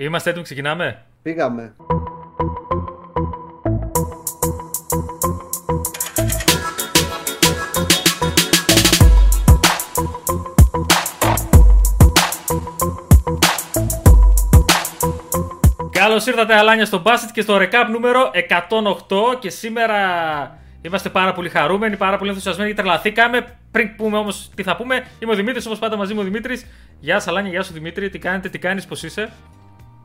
Είμαστε έτοιμοι, ξεκινάμε; Πήγαμε. Καλώς ήρθατε, Αλάνια, στο Basket και στο Recap νούμερο 108. Και σήμερα είμαστε πάρα πολύ χαρούμενοι, πάρα πολύ ενθουσιασμένοι γιατί τρελαθήκαμε. Πριν πούμε όμως τι θα πούμε, είμαι ο Δημήτρης, όπως πάντα μαζί μου ο Δημήτρης. Γεια σας, Αλάνια, γεια σου Δημήτρη, τι κάνετε, τι κάνεις, πώς είσαι;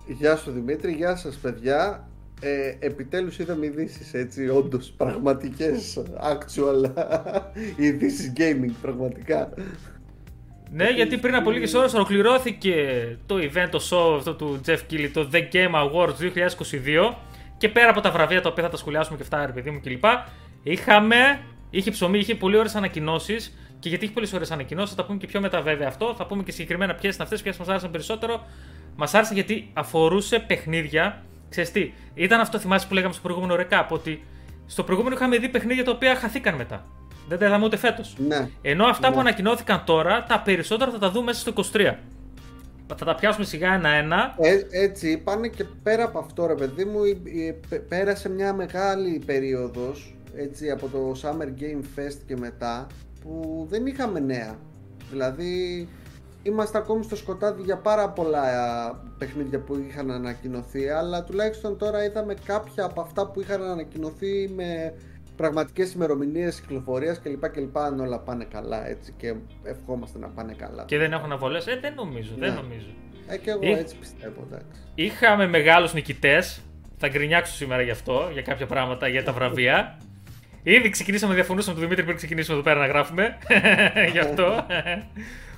Γεια σου Δημήτρη, γεια σας παιδιά. Ε, επιτέλους είδαμε ειδήσεις έτσι, όντως πραγματικές, actual ειδήσεις gaming, πραγματικά. Ναι, γιατί πριν από λίγες ώρες ολοκληρώθηκε το event, το show αυτό του Jeff Keighley, το The Game Awards 2022 και πέρα από τα βραβεία τα οποία θα τα σχολιάσουμε και αυτά, ρε παιδί μου κλπ. Είχαμε, είχε ψωμί, είχε πολύ ωραίες ανακοινώσεις και γιατί έχει πολλές ωραίες ανακοινώσεις, θα τα πούμε και πιο μετά βέβαια αυτό. Θα πούμε και συγκεκριμένα ποιες είναι αυτές, ποιες μας άρεσαν περισσότερο. Μας άρεσε γιατί αφορούσε παιχνίδια. Ξέρεις τι, ήταν αυτό θυμάσαι που λέγαμε στο προηγούμενο recap, ότι στο προηγούμενο είχαμε δει παιχνίδια τα οποία χαθήκαν μετά. Δεν τα είδαμε ούτε φέτος. Ναι. Ενώ αυτά Ναι. που ανακοινώθηκαν τώρα, τα περισσότερα θα τα δούμε μέσα στο 23. Θα τα πιάσουμε σιγά ένα-ένα. Ε, έτσι είπανε και πέρα από αυτό ρε παιδί μου η- η- πε- πέρασε μια μεγάλη περίοδος έτσι από το Summer Game Fest και μετά που δεν είχαμε νέα. Δηλαδή είμαστε ακόμη στο σκοτάδι για πάρα πολλά α, παιχνίδια που είχαν ανακοινωθεί αλλά τουλάχιστον τώρα είδαμε κάποια από αυτά που είχαν ανακοινωθεί με πραγματικές ημερομηνίες κυκλοφορίας κλπ. κλπ. Αν όλα πάνε καλά έτσι και ευχόμαστε να πάνε καλά. Και δεν έχουν αβολέ. Ε, δεν νομίζω, δεν Ναι. νομίζω. Ε, και εγώ Ή- έτσι πιστεύω εντάξει. Είχαμε μεγάλους νικητές. Θα γκρινιάξω σήμερα γι' αυτό, για κάποια πράγματα, για τα βραβεία. Ήδη ξεκινήσαμε να διαφωνούσαμε με τον Δημήτρη πριν ξεκινήσουμε εδώ πέρα να γράφουμε. γι' αυτό.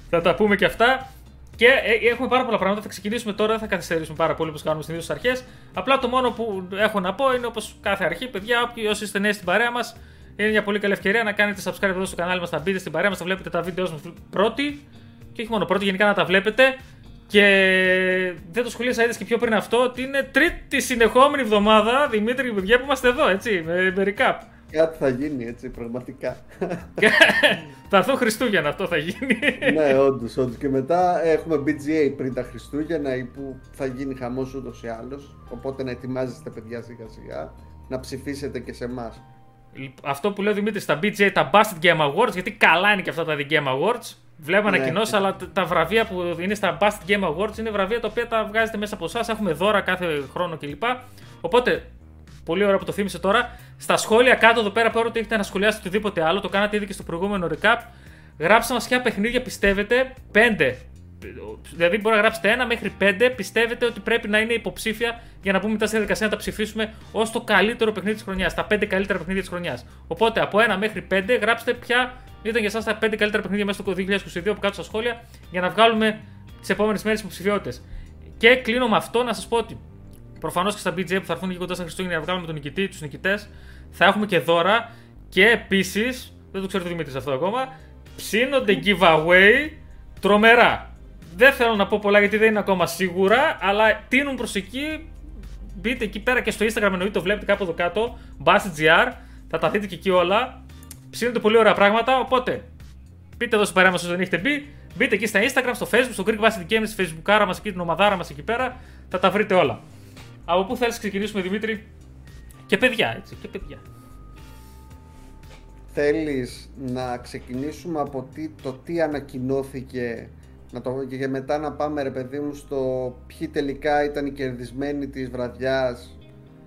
Θα τα πούμε και αυτά. Και ε, έχουμε πάρα πολλά πράγματα. Θα ξεκινήσουμε τώρα, δεν θα καθυστερήσουμε πάρα πολύ όπως κάνουμε συνήθως στις αρχές. Απλά το μόνο που έχω να πω είναι όπως κάθε αρχή, παιδιά, όποιοι όσοι είστε νέοι στην παρέα μας, είναι μια πολύ καλή ευκαιρία να κάνετε subscribe εδώ στο κανάλι μας, να μπείτε στην παρέα μας, να βλέπετε τα βίντεο μας πρώτη. Και όχι μόνο πρώτη, γενικά να τα βλέπετε. Και δεν το σχολίασα είδες και πιο πριν αυτό ότι είναι τρίτη συνεχόμενη εβδομάδα, Δημήτρη, παιδιά, που είμαστε εδώ, έτσι, με, με recap. Κάτι θα γίνει έτσι πραγματικά. θα έρθω Χριστούγεννα, αυτό θα γίνει. ναι, όντως, όντως. Και μετά έχουμε BGA πριν τα Χριστούγεννα ή που θα γίνει χαμός ούτως ή άλλως. Οπότε να ετοιμάζεστε, παιδιά, σιγά σιγά να ψηφίσετε και σε εμάς. αυτό που λέω Δημήτρης στα BJ, τα Busted Game Awards, γιατί καλά είναι και αυτά τα The Game Awards. Βλέπω Ναι. ανακοινώσεις, αλλά τα- τα βραβεία που είναι στα Busted Game Awards είναι βραβεία τα οποία τα βγάζετε μέσα από εσάς. Έχουμε δώρα κάθε χρόνο κλπ. Οπότε, πολύ ωραία που το θύμισε τώρα. Στα σχόλια κάτω εδώ πέρα, πέρα ότι έχετε να σχολιάσετε οτιδήποτε άλλο, το κάνατε ήδη και στο προηγούμενο recap. Γράψτε μας ποια παιχνίδια πιστεύετε, 5. Δηλαδή, μπορεί να γράψετε ένα μέχρι 5. Πιστεύετε ότι πρέπει να είναι υποψήφια για να πούμε μετά στη διαδικασία να τα ψηφίσουμε ως το καλύτερο παιχνίδι της χρονιάς. Τα 5 καλύτερα παιχνίδια της χρονιάς. Οπότε, από 1 μέχρι 5, γράψτε ποια ήταν για εσάς τα 5 καλύτερα παιχνίδια μέσα στο 2022 από κάτω στα σχόλια για να βγάλουμε τις επόμενες μέρες υποψηφιότητες. Και κλείνω με αυτό να σας πω ότι προφανώς και στα BJ που θα έρθουν και κοντά στα Χριστούγεννα για να βγάλουμε τον νικητή, τους νικητές, θα έχουμε και δώρα και επίσης, δεν το ξέρω το Δημήτρης αυτό ακόμα, ψήνονται giveaway τρομερά. Δεν θέλω να πω πολλά γιατί δεν είναι ακόμα σίγουρα, αλλά τίνουν προς εκεί. Μπείτε εκεί πέρα και στο Instagram εννοείται το βλέπετε κάπου εδώ κάτω. BassGR, θα τα δείτε και εκεί όλα. Ψήνονται πολύ ωραία πράγματα, οπότε Μπείτε εδώ στο παρέα μα όσο δεν έχετε μπει. Μπείτε εκεί στα Instagram, στο Facebook, στο Greek Varsity Games, στη Facebook άρα μας εκεί, την ομαδάρα μας εκεί πέρα. Θα τα βρείτε όλα. Από πού θέλεις να ξεκινήσουμε, Δημήτρη; Και παιδιά, έτσι. Και παιδιά. Θέλεις να ξεκινήσουμε από τι, το τι ανακοινώθηκε να το, και μετά να πάμε ρε παιδί μου στο ποιοι τελικά ήταν οι κερδισμένοι της βραδιάς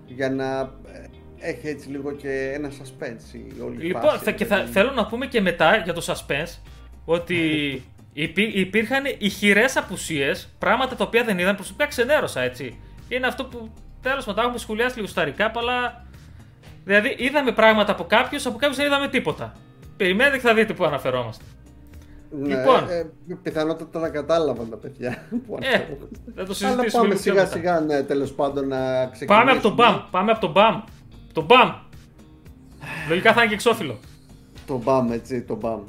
για να ε, έχει έτσι λίγο και ένα suspense η όλη Λοιπόν, φάση, θα, ρε και παιδί θα, μου. θέλω να πούμε και μετά για το suspense ότι υπή, υπήρχαν ηχηρέ απουσίες, πράγματα τα οποία δεν είδαν. Προσωπικά ξενέρωσα έτσι. Είναι αυτό που τέλος μετά έχουμε σχολιάσει λίγο στα recap, αλλά. Δηλαδή είδαμε πράγματα από κάποιους, από κάποιους δεν είδαμε τίποτα. Περιμένετε και θα δείτε πού αναφερόμαστε. Ναι, λοιπόν. ε, πιθανότατα τα κατάλαβαν τα παιδιά που Ε, αναφέρονται. θα το Αλλά συζητήσουμε πάμε λίγο πιο σιγά μετά. σιγά ναι, τέλος πάντων να ξεκινήσουμε. Πάμε από τον μπαμ. Πάμε από τον μπαμ. Το μπαμ. Λογικά θα είναι και εξώφυλλο. Το μπαμ έτσι, το μπαμ.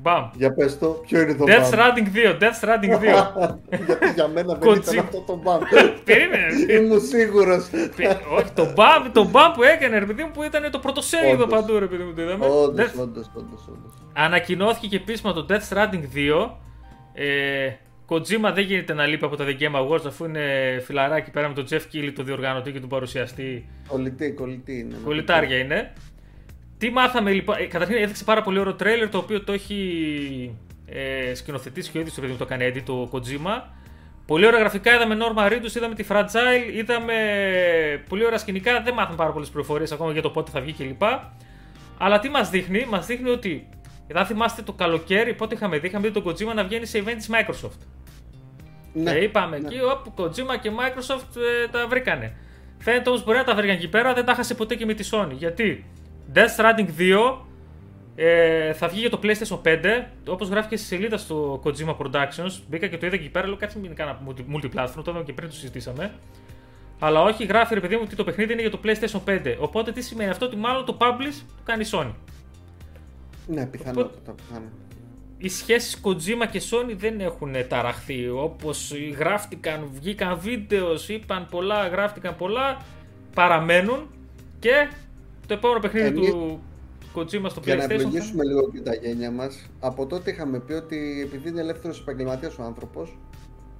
Μπαμ. Για πες το, ποιο είναι το Death μπαμ; Stranding 2. Death Stranding 2. Γιατί για μένα δεν Κοτσί. ήταν αυτό το μπαμ. Περίμενε. Ήμουν σίγουρος. Πε- Όχι, το μπαμ, το μπαμ που έκανε, ρε παιδί μου, που ήταν το πρωτοσέλιδο Όντως. παντού, ρε παιδί μου, το είδαμε. Όντως, Death- όντως, όντως, όντως. Ανακοινώθηκε και επίσημα το Death Stranding 2. Ε, Kojima δεν γίνεται να λείπει από τα The Game Awards αφού είναι φιλαράκι πέρα με τον Jeff Keighley, τον διοργανωτή και τον παρουσιαστή. Κολλητή, κολλητή είναι. Κολλητάρια είναι. Τι μάθαμε λοιπόν. Ε, καταρχήν έδειξε πάρα πολύ ωραίο τρέλερ το οποίο το έχει ε, σκηνοθετήσει και ο ίδιος το παιδί μου το κάνει edit, το Kojima. Πολύ ωραία γραφικά, είδαμε Norma Reedus, είδαμε τη Fragile, είδαμε πολύ ωραία σκηνικά. Δεν μάθαμε πάρα πολλές πληροφορίες ακόμα για το πότε θα βγει κλπ. Αλλά τι μας δείχνει, μας δείχνει ότι. Αν θυμάστε το καλοκαίρι, πότε είχαμε δει, είχαμε δει τον Kojima να βγαίνει σε event της Microsoft. Ναι, και είπαμε ναι. εκεί, όπου Kojima και Microsoft ε, τα βρήκανε. Φαίνεται όμως μπορεί να τα βρήκαν εκεί πέρα, δεν τα χάσε ποτέ και με τη Sony. Γιατί; Death Stranding 2 ε, θα βγει για το PlayStation 5, όπως γράφει και στη σελίδα στο Kojima Productions. Μπήκα και το είδα εκεί πέρα, λέω κάτσε μην κάνα multiplatform, το είδαμε και πριν το συζητήσαμε. Αλλά όχι, γράφει ρε παιδί μου ότι το παιχνίδι είναι για το PlayStation 5. Οπότε τι σημαίνει αυτό, ότι μάλλον το publish το κάνει η Sony. Ναι, πιθανότατα. πιθανό. Οι σχέσεις Kojima και Sony δεν έχουν ταραχθεί. Όπως γράφτηκαν, βγήκαν βίντεος, είπαν πολλά, γράφτηκαν πολλά. Παραμένουν και το επόμενο παιχνίδι του Kojima στο Για PlayStation. να επιλογίσουμε λίγο και τα γένια μας, από τότε είχαμε πει ότι επειδή είναι ελεύθερος επαγγελματίας ο άνθρωπος,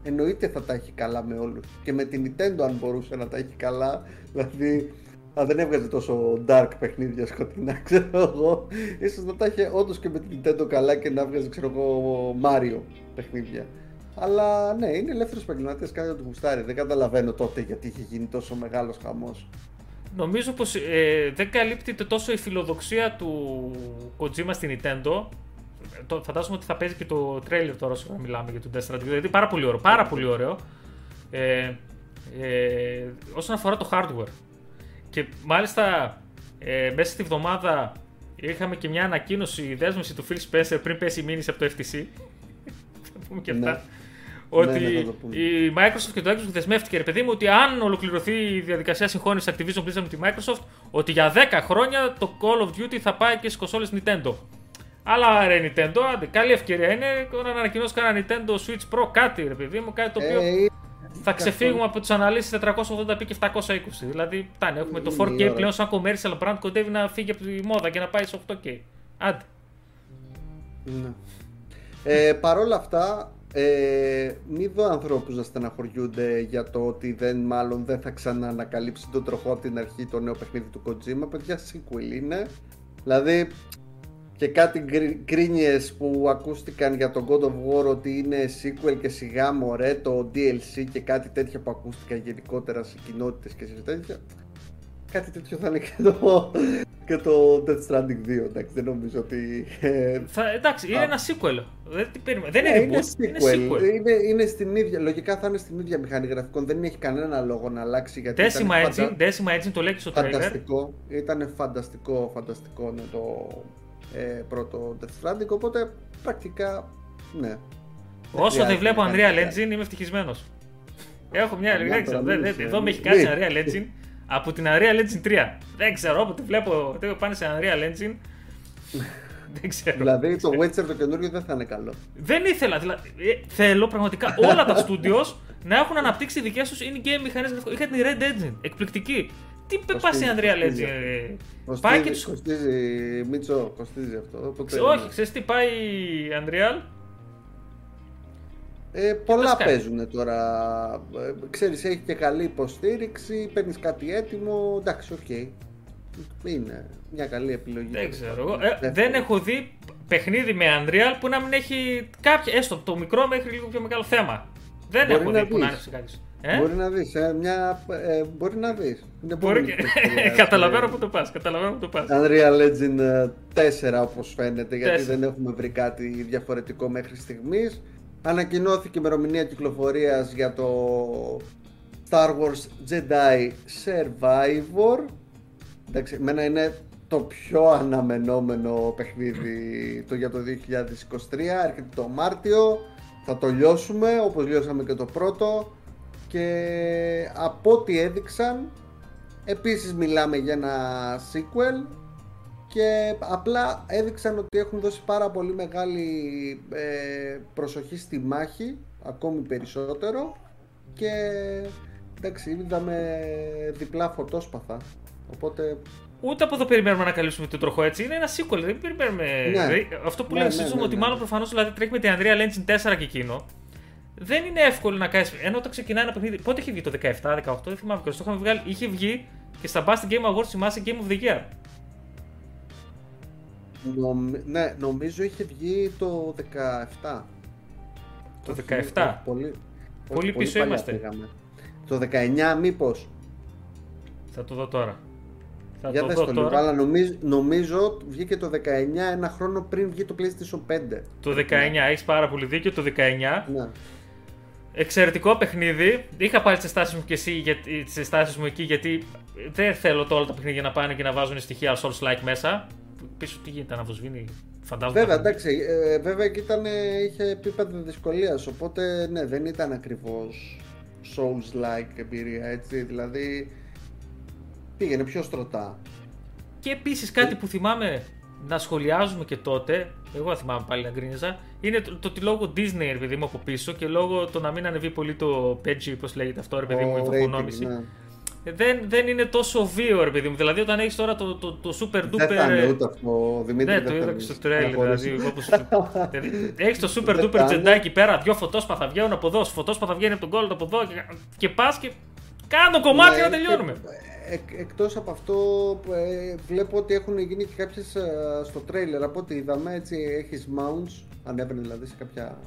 εννοείται θα τα έχει καλά με όλους. Και με την Nintendo, αν μπορούσε να τα έχει καλά, δηλαδή αν δεν έβγαζε τόσο dark παιχνίδια σκοτεινά, ξέρω εγώ, ίσως να τα είχε όντως και με την Nintendo καλά και να βγάζει, ξέρω εγώ, Mario παιχνίδια. Αλλά ναι, είναι ελεύθερος επαγγελματίας, κάτι του γουστάρει. Δεν καταλαβαίνω τότε γιατί είχε γίνει τόσο μεγάλος χαμός. Νομίζω πως ε, δεν καλύπτεται τόσο η φιλοδοξία του Kojima στην Nintendo. Το, φαντάζομαι ότι θα παίζει και το trailer τώρα όσο μιλάμε για το Death Stranding. Δηλαδή πάρα πολύ ωραίο. Πάρα πολύ ωραίο. Ε, ε, όσον αφορά το hardware. Και μάλιστα ε, μέσα στη βδομάδα είχαμε και μια ανακοίνωση, δέσμευση του Phil Spencer πριν πέσει η μήνυση από το FTC. Θα πούμε και αυτά. Ναι. Ότι Ναι, ναι, θα το πούμε. η Microsoft και το Xbox δεσμεύτηκε, ρε παιδί μου, ότι αν ολοκληρωθεί η διαδικασία συγχώνηση Activision Blizzard με τη Microsoft, ότι για 10 χρόνια το Call of Duty θα πάει και στις κονσόλες Nintendo. Αλλά ρε Nintendo, άντε, καλή ευκαιρία είναι να ανακοινώσεις κανένα Nintendo Switch Pro κάτι, ρε παιδί μου, κάτι το οποίο Ε, θα ξεφύγουμε από τις αναλύσεις 480p και 720. Δηλαδή, φτάνει, έχουμε το Είναι η 4K ώρα. πλέον σαν commercial brand κοντεύει να φύγει από τη μόδα και να πάει σε 8K. Άντε. Ναι. Ε, Παρ' όλα αυτά, ε, μη δω ανθρώπους να στεναχωριούνται για το ότι δεν, μάλλον δεν θα ξαναανακαλύψει τον τροχό από την αρχή το νέο παιχνίδι του Kojima. Παιδιά, sequel είναι. Δηλαδή, και κάτι γκρι- γκρίνιες που ακούστηκαν για τον God of War ότι είναι sequel και σιγά μωρέ το DLC και κάτι τέτοια που ακούστηκαν γενικότερα σε κοινότητες και σε τέτοια. Κάτι τέτοιο θα είναι και το, και το Death Stranding 2, εντάξει, δεν νομίζω ότι... ε, Θα, εντάξει, είναι Α. ένα sequel. Δεν, τι περίμενε. δεν ναι, είναι είναι reboot, είναι sequel. sequel. Είναι, είναι στην ίδια, λογικά θα είναι στην ίδια μηχανή γραφικών. Δεν έχει κανένα λόγο να αλλάξει γιατί ήταν Decima Engine, φαντα- Decima Engine το λέει και στο trailer. φανταστικό. Ήταν φανταστικό, φανταστικό ναι, το ε, πρώτο Death Stranding, οπότε πρακτικά ναι. Όσο δεν χρειάζεται βλέπω να Unreal κάνει Engine είμαι ευτυχισμένος. Έχω μια. Καλά, δεν ξέρω, τώρα δεν- μην δεν- είσαι- εδώ με έχει μην- κάτσει μην. Unreal Engine από την Unreal Engine 3. Δεν ξέρω, όποτε βλέπω ότι πάνε σε Unreal Engine. δεν ξέρω. Δηλαδή το Witcher το καινούριο δεν θα είναι καλό. Δεν ήθελα. Δηλαδή, ε, θέλω πραγματικά όλα τα studios να έχουν αναπτύξει δικές τους in-game μηχανές γραφικών. Είχα την Red Engine. Εκπληκτική. Τι πε πας σε Κοστίζει, Unreal κοστίζει. Engine. ε, Πάει και Κοστίζει, του. κοστίζει, Μίτσο, κοστίζει αυτό. Οπότε, Όχι, ναι. ξέρεις τι πάει η Unreal. Ε, πολλά πας κάνει. παίζουν τώρα. Ε, ξέρεις, έχει και καλή υποστήριξη, παίρνεις κάτι έτοιμο. Εντάξει, οκ. Είναι μια καλή επιλογή. Δεν τέλος ξέρω. πάντων. Εγώ, ε, Δεύτερο. δεν έχω δει παιχνίδι με Unreal που να μην έχει κάποια, έστω το μικρό μέχρι λίγο πιο μεγάλο θέμα. Δεν Μπορεί έχω να δει που να δεις. είναι κάποιος. Ε; Μπορεί να δεις, ε, μια, ε, μπορεί να δεις. Είναι Μπορεί πολύ και... μικρή Καταλαβαίνω που το πας, καταλαβαίνω που το πας. Unreal Engine ε, 4 όπως φαίνεται γιατί Τέσσερα. δεν έχουμε βρει κάτι διαφορετικό μέχρι στιγμής Ανακοινώθηκε η ημερομηνία κυκλοφορίας για το Star Wars Jedi Survivor. Εντάξει, εμένα είναι το πιο αναμενόμενο παιχνίδι το για το 2023 Έρχεται το Μάρτιο Θα το λιώσουμε όπως λιώσαμε και το πρώτο. Και από ό,τι έδειξαν Επίσης μιλάμε για ένα sequel και απλά έδειξαν ότι έχουν δώσει πάρα πολύ μεγάλη ε, προσοχή στη μάχη, ακόμη περισσότερο και εντάξει είδαμε διπλά φωτόσπαθα οπότε Ούτε από εδώ περιμένουμε να καλύψουμε τον τροχό έτσι. Είναι ένα sequel, δεν περιμένουμε. Ναι. δηλαδή, αυτό που Ναι, λέμε ναι, ναι, ναι, ότι ναι. μάλλον προφανώς δηλαδή, τρέχει με την Unreal Engine 4 και εκείνο. δεν είναι εύκολο να κάνει. Ενώ όταν ξεκινάει ένα παιχνίδι. Πότε είχε βγει το 17-18, δεν θυμάμαι ποιο. Το είχαμε βγάλει. Είχε βγει και στα Best Game Awards θυμάσαι Game of the Year. Νομ- ναι, νομίζω είχε βγει το 17. Το Όχι, 17. όχι, πολύ, Πολύ όχι, πίσω παλιά είμαστε. πήγαμε. Το 19 μήπως. Θα το δω τώρα. Θα Για το δες δω το λίγο. τώρα. Αλλά νομίζω, νομίζω βγήκε το 19 ένα χρόνο πριν βγει το PlayStation 5. Το 19, έχεις πάρα πολύ δίκιο. Το 19. Ναι. Εξαιρετικό παιχνίδι. Είχα πάρει τις αισθάσει μου και εσύ γιατί, τις αισθάσεις μου εκεί γιατί δεν θέλω τώρα τα παιχνίδια να πάνε και να βάζουν στοιχεία Souls like μέσα. Πίσω τι γίνεται, να βοσβήνει. Φαντάζομαι. Βέβαια, το παιχνίδι. εντάξει, ε, βέβαια και ήταν, είχε επίπεδο δυσκολίας. Οπότε ναι, δεν ήταν ακριβώς Souls-like εμπειρία έτσι. Δηλαδή πήγαινε πιο στρωτά. Και επίσης κάτι που θυμάμαι να σχολιάζουμε και τότε, εγώ θυμάμαι πάλι να γκρίνιζα, είναι το, το ότι λόγω Disney, ρε παιδί μου, από πίσω και λόγω το να μην ανεβεί πολύ το PEGI, πώ λέγεται αυτό, ρε παιδί μου, η Το φωτονόμηση. rating, ναι. Δεν, δεν είναι τόσο βίο, ρε παιδί μου. Δηλαδή, όταν έχεις τώρα το, το, το super duper. Δεν θα είναι ούτε αυτό, Δημήτρη. Ναι, δεν το θα είδα είναι. και στο τρέλ. Προχωρήσει. Δηλαδή, όπως... Έχεις το super Δεν duper θα τζεντάκι είναι. εκεί πέρα, δυο φωτόσπαθα βγαίνουν από εδώ, φωτόσπαθα βγαίνει από τον κόλλο από εδώ και, και πας και κάνω κομμάτι Ναι, να τελειώνουμε. και, εκ- εκτός από αυτό ε, βλέπω ότι έχουν γίνει και κάποιες ε, στο τρέιλερ από ό,τι είδαμε έτσι έχεις mounts ανέβαινε δηλαδή σε κάποια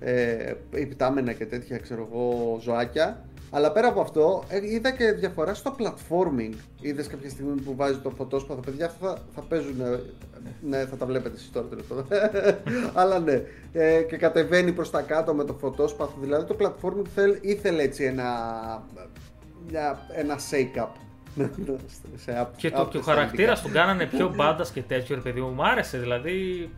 ε, υπτάμενα και τέτοια ξέρω εγώ ζωάκια αλλά πέρα από αυτό ε, είδα και διαφορά στο platforming είδες κάποια στιγμή που βάζεις το φωτόσπαθο παιδιά αυτά θα, θα παίζουν ε, ναι θα τα βλέπετε εσείς τώρα τέλος πάντων. αλλά ναι ε, και κατεβαίνει προς τα κάτω με το φωτόσπαθο δηλαδή το platforming θέλ, ήθελε έτσι ένα μια, ένα shake-up. σε up- Και, το, up και ο στα χαρακτήρας ελληνικά. τον κάνανε πιο μπάντας και τέτοιο, ρε παιδί μου. Μου άρεσε, δηλαδή.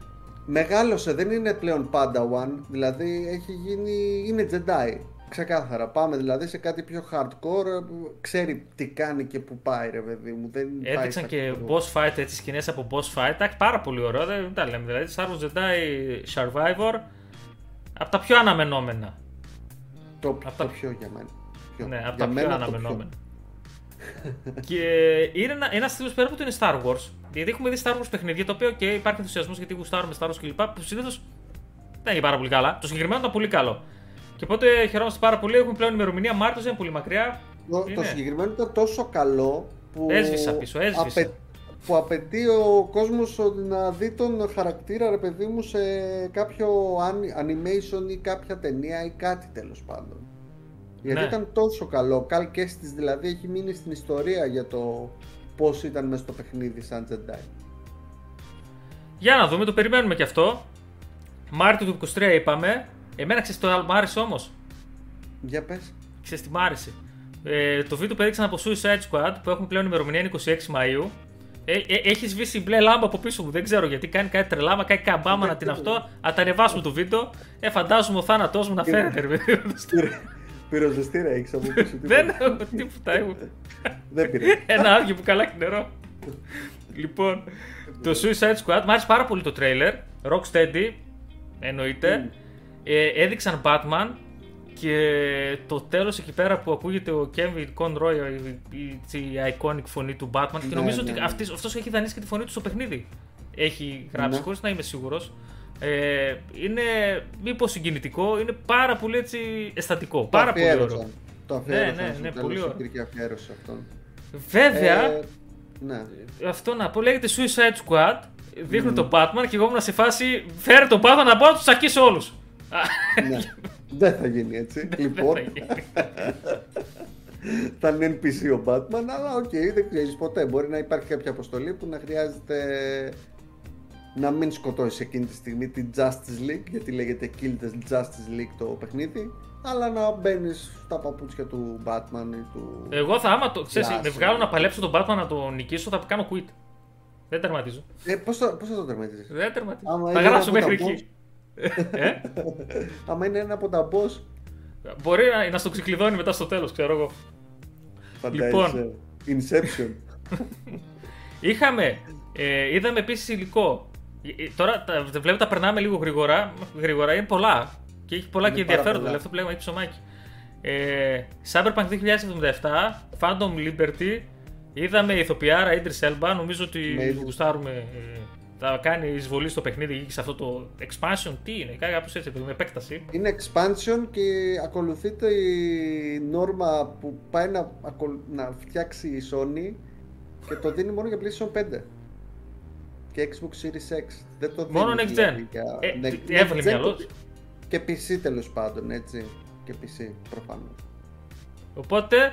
Μεγάλωσε, δεν είναι πλέον Padawan, δηλαδή έχει γίνει, είναι Jedi. Ξεκάθαρα, πάμε δηλαδή σε κάτι πιο hardcore, που ξέρει τι κάνει και που πάει ρε παιδί μου. Δεν πάει Έδειξαν στα και ξέρω. boss fight, έτσι σκηνές από boss fight. Εντάξει, πάρα πολύ ωραίο, δεν τα λέμε. Δηλαδή, Star Wars Jedi Survivor από τα πιο αναμενόμενα. Το, απ' το τα- πιο για μένα. Πιο. Ναι, από Για τα πιο μένα το αναμενόμενα. και είναι ένα, ένας στήλο πέρα από το είναι Star Wars. Γιατί έχουμε δει Star Wars παιχνίδια, το οποίο και υπάρχει ενθουσιασμός γιατί γουστάρουμε Star Wars κλπ. Που συνήθως δεν είναι πάρα πολύ καλά. Το συγκεκριμένο ήταν πολύ καλό. Και οπότε χαιρόμαστε πάρα πολύ. Έχουμε πλέον ημερομηνία Μάρτιος, δεν είναι πολύ μακριά. Το, το Είναι. συγκεκριμένο ήταν τόσο καλό που, Έσβησα πίσω, έσβησα. που απαιτεί ο κόσμος να δει τον χαρακτήρα ρε παιδί μου σε κάποιο an- animation ή κάποια ταινία ή κάτι τέλος πάντων. Γιατί Ναι. ήταν τόσο καλό. Καλ Kestis δηλαδή έχει μείνει στην ιστορία για το πώς ήταν μέσα στο παιχνίδι σαν Jedi. Για να δούμε, το περιμένουμε και αυτό. Μάρτιο του 23 είπαμε. Εμένα ξέρεις το άλλο μ' άρεσε όμως. Για πες. Ξέρεις τι μ' άρεσε. Ε, το βίντεο που έδειξαν από Suicide Squad που έχουν πλέον ημερομηνία είναι 26 Μαΐου. Ε, ε, έχεις σβήσει μπλε λάμπα από πίσω μου. Δεν ξέρω γιατί κάνει κάτι τρελάμα, κάνει καμπάμα να την αυτό. Α τα ανεβάσουμε το βίντεο. Ε, φαντάζομαι ο θάνατός μου να φαίνεται. ρε παιδί μου. Πυρο- Πυροσβεστήρα έχεις από πίσω. τίποτα. Δεν έχω τίποτα. έχω Δεν πήρε. Ένα άδειο που καλά νερό. λοιπόν, το Suicide Squad, μου άρεσε πάρα πολύ το trailer. Rocksteady, εννοείται. Ε, έδειξαν Batman και το τέλος εκεί πέρα που ακούγεται ο Kevin Conroy, η, η, η iconic φωνή του Batman και Ναι, νομίζω ναι, ότι ναι. αυτής, αυτός έχει δανείσει και τη φωνή του στο παιχνίδι. Έχει γράψει, Ναι. χωρίς να είμαι σίγουρος. Ε, είναι μήπως συγκινητικό, είναι πάρα πολύ έτσι αισθαντικό. Το πάρα πολύ ωραίο. αφιέρωσαν. Το αφιέρωσαν ναι, στο ναι, τέλος, πολύ ωραίο. υπήρχε αφιέρωση σε αυτόν. Βέβαια, Ε, ναι. αυτό να πω λέγεται Suicide Squad. Δείχνουν Mm. τον Batman και εγώ ήμουν σε φάση φέρε τον Batman να πάω να τους τσακίσω όλους. Ναι. Δεν θα γίνει έτσι. λοιπόν, θα είναι NPC ο Batman, αλλά οκ, δεν ξέρεις ποτέ. Μπορεί να υπάρχει κάποια αποστολή που να χρειάζεται να μην σκοτώσεις εκείνη τη στιγμή την Justice League, γιατί λέγεται Kill the Justice League το παιχνίδι, αλλά να μπαίνεις στα παπούτσια του Batman ή του. Εγώ θα άμα το ξέρεις, Λάσο. με βγάλω να παλέψω τον Batman να τον νικήσω, θα κάνω quit. Δεν τερματίζω. Ε, πώς, θα, πώς θα το τερματίσεις; Δεν τερματίζω. Άμα θα είναι γράψω ένα από μέχρι τα εκεί. Ε; Άμα είναι ένα από τα boss, Μπορεί να, να στο ξεκλειδώνει μετά στο τέλος, ξέρω εγώ. φαντάζεσαι. Inception. Είχαμε, ε, είδαμε επίσης υλικό. Ε, ε, Τώρα τα, τα βλέπω τα περνάμε λίγο γρήγορα. Γρήγορα είναι πολλά. Και έχει πολλά Είναι και πάρα ενδιαφέροντα. πολλά. Δηλαδή αυτό που λέγαμε έχει ψωμάκι. Ε, Cyberpunk 2077, Phantom Liberty. Είδαμε ηθοποιάρα Idris Elba. Νομίζω ότι Με Idris. γουστάρουμε ε, θα κάνει εισβολή στο παιχνίδι και σε αυτό το expansion. Τι είναι, κάπως έτσι, με επέκταση. Είναι expansion και ακολουθείται η νόρμα που πάει να, να φτιάξει η Sony και το δίνει μόνο για PlayStation 5 και Xbox Series X. Δεν το Μόνο next δηλαδή gen. Για... Ε, έβαλε μυαλό. Και PC τέλος πάντων, έτσι. Και PC προφανώς. Οπότε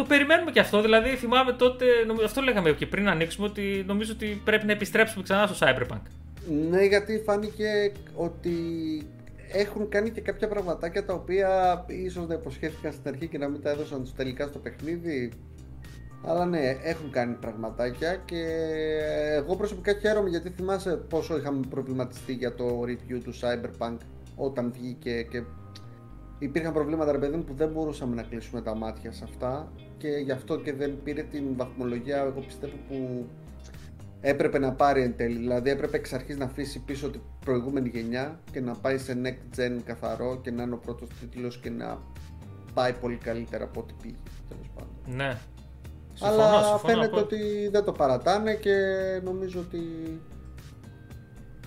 το περιμένουμε και αυτό. Δηλαδή, θυμάμαι τότε, αυτό λέγαμε και πριν ανοίξουμε, ότι νομίζω ότι πρέπει να επιστρέψουμε ξανά στο Cyberpunk. Ναι, γιατί φάνηκε ότι έχουν κάνει και κάποια πραγματάκια τα οποία ίσως να υποσχέθηκαν στην αρχή και να μην τα έδωσαν τους τελικά στο παιχνίδι. Αλλά ναι, έχουν κάνει πραγματάκια και εγώ προσωπικά χαίρομαι γιατί θυμάσαι πόσο είχαμε προβληματιστεί για το review του Cyberpunk όταν βγήκε και υπήρχαν προβλήματα ρε παιδί που δεν μπορούσαμε να κλείσουμε τα μάτια σε αυτά και γι' αυτό και δεν πήρε την βαθμολογία εγώ πιστεύω που έπρεπε να πάρει εν τέλει. Δηλαδή έπρεπε εξ αρχής να αφήσει πίσω την προηγούμενη γενιά και να πάει σε next gen καθαρό και να είναι ο πρώτος τίτλος και να πάει πολύ καλύτερα από ό,τι πήγε τέλος πάντων. Ναι, Συμφωνώ, Αλλά συμφωνώ, φαίνεται ότι δεν το παρατάνε και νομίζω ότι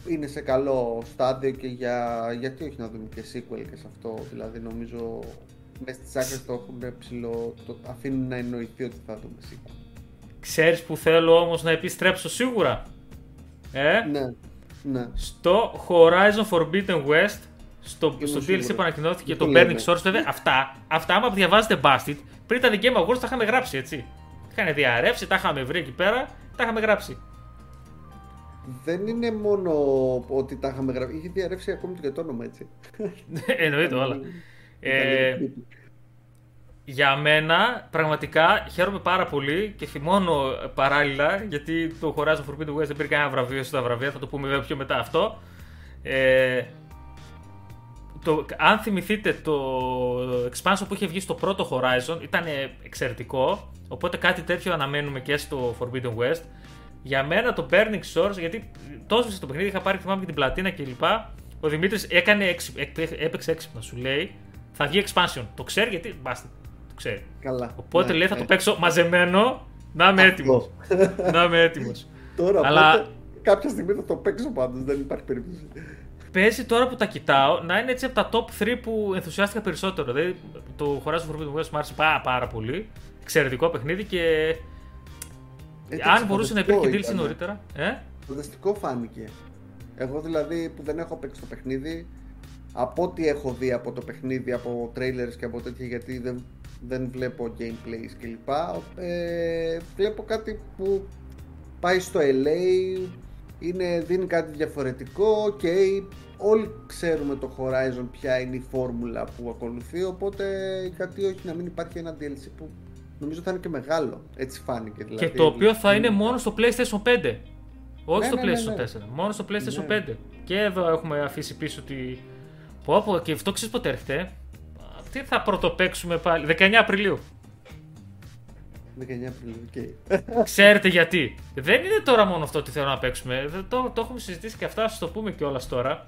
είναι σε καλό στάδιο και για... γιατί όχι να δούμε και sequel και σε αυτό. Δηλαδή νομίζω μέσα στις άκρες το έχουν ψηλό, το αφήνουν να εννοηθεί ότι θα δούμε sequel. Ξέρεις που θέλω όμως να επιστρέψω σίγουρα. Ε; Ναι, ναι. Στο Horizon Forbidden West, στο, στο DLC που ανακοινώθηκε το Burning Source, βέβαια αυτά, αυτά άμα διαβάζετε Bastard, πριν τα The Game Awards τα είχαμε γράψει έτσι. Είχαν διαρρεύσει, τα είχαμε βρει εκεί πέρα, τα είχαμε γράψει. Δεν είναι μόνο ότι τα είχαμε γράψει, είχε διαρρεύσει ακόμη και το όνομα έτσι. Εννοείται όλα. ε, για μένα, πραγματικά χαίρομαι πάρα πολύ και θυμώνω παράλληλα γιατί το Horizon Forbidden West δεν πήρε κανένα βραβείο στα βραβεία, θα το πούμε βέβαια πιο μετά αυτό. Ε, το, αν θυμηθείτε το expansion που είχε βγει στο πρώτο Horizon ήταν εξαιρετικό οπότε κάτι τέτοιο αναμένουμε και στο Forbidden West για μένα το Burning Source γιατί τόσο στο παιχνίδι είχα πάρει θυμάμαι και την πλατίνα κλπ ο Δημήτρης έκανε έπαιξε έξυπνα σου λέει θα βγει expansion το ξέρει γιατί μπάστε το ξέρει Καλά, οπότε ναι, λέει θα ναι. το παίξω μαζεμένο να είμαι έτοιμος. να είμαι έτοιμος. Τώρα Αλλά... κάποια στιγμή θα το παίξω πάντως, δεν υπάρχει περίπτωση παίζει τώρα που τα κοιτάω να είναι έτσι από τα top 3 που ενθουσιάστηκα περισσότερο. Δηλαδή το Horizon Forbidden West μου άρεσε πάρα, πάρα πολύ. Εξαιρετικό παιχνίδι και. Έτσι, αν μπορούσε να υπήρχε DLC νωρίτερα. Ε; Φανταστικό φάνηκε. Εγώ δηλαδή που δεν έχω παίξει το παιχνίδι, από ό,τι έχω δει από το παιχνίδι, από trailers και από τέτοια, γιατί δεν, δεν βλέπω gameplays κλπ. Ε, βλέπω κάτι που πάει στο LA, είναι, δίνει κάτι διαφορετικό και όλοι ξέρουμε το Horizon ποια είναι η φόρμουλα που ακολουθεί οπότε γιατί όχι να μην υπάρχει ένα DLC που νομίζω θα είναι και μεγάλο έτσι φάνηκε δηλαδή, και το οποίο θα είναι μόνο στο PlayStation 5 όχι ναι, στο ναι, ναι, PlayStation 4 ναι. μόνο στο PlayStation 5 και εδώ έχουμε αφήσει πίσω τη πω πω και αυτό ξέρεις πότε έρχεται τι θα πρωτοπαίξουμε πάλι; 19 Απριλίου 19 Απριλίου, Ξέρετε γιατί. Δεν είναι τώρα μόνο αυτό ότι θέλω να παίξουμε. Το, το έχουμε συζητήσει και αυτά, σα το πούμε κιόλας τώρα.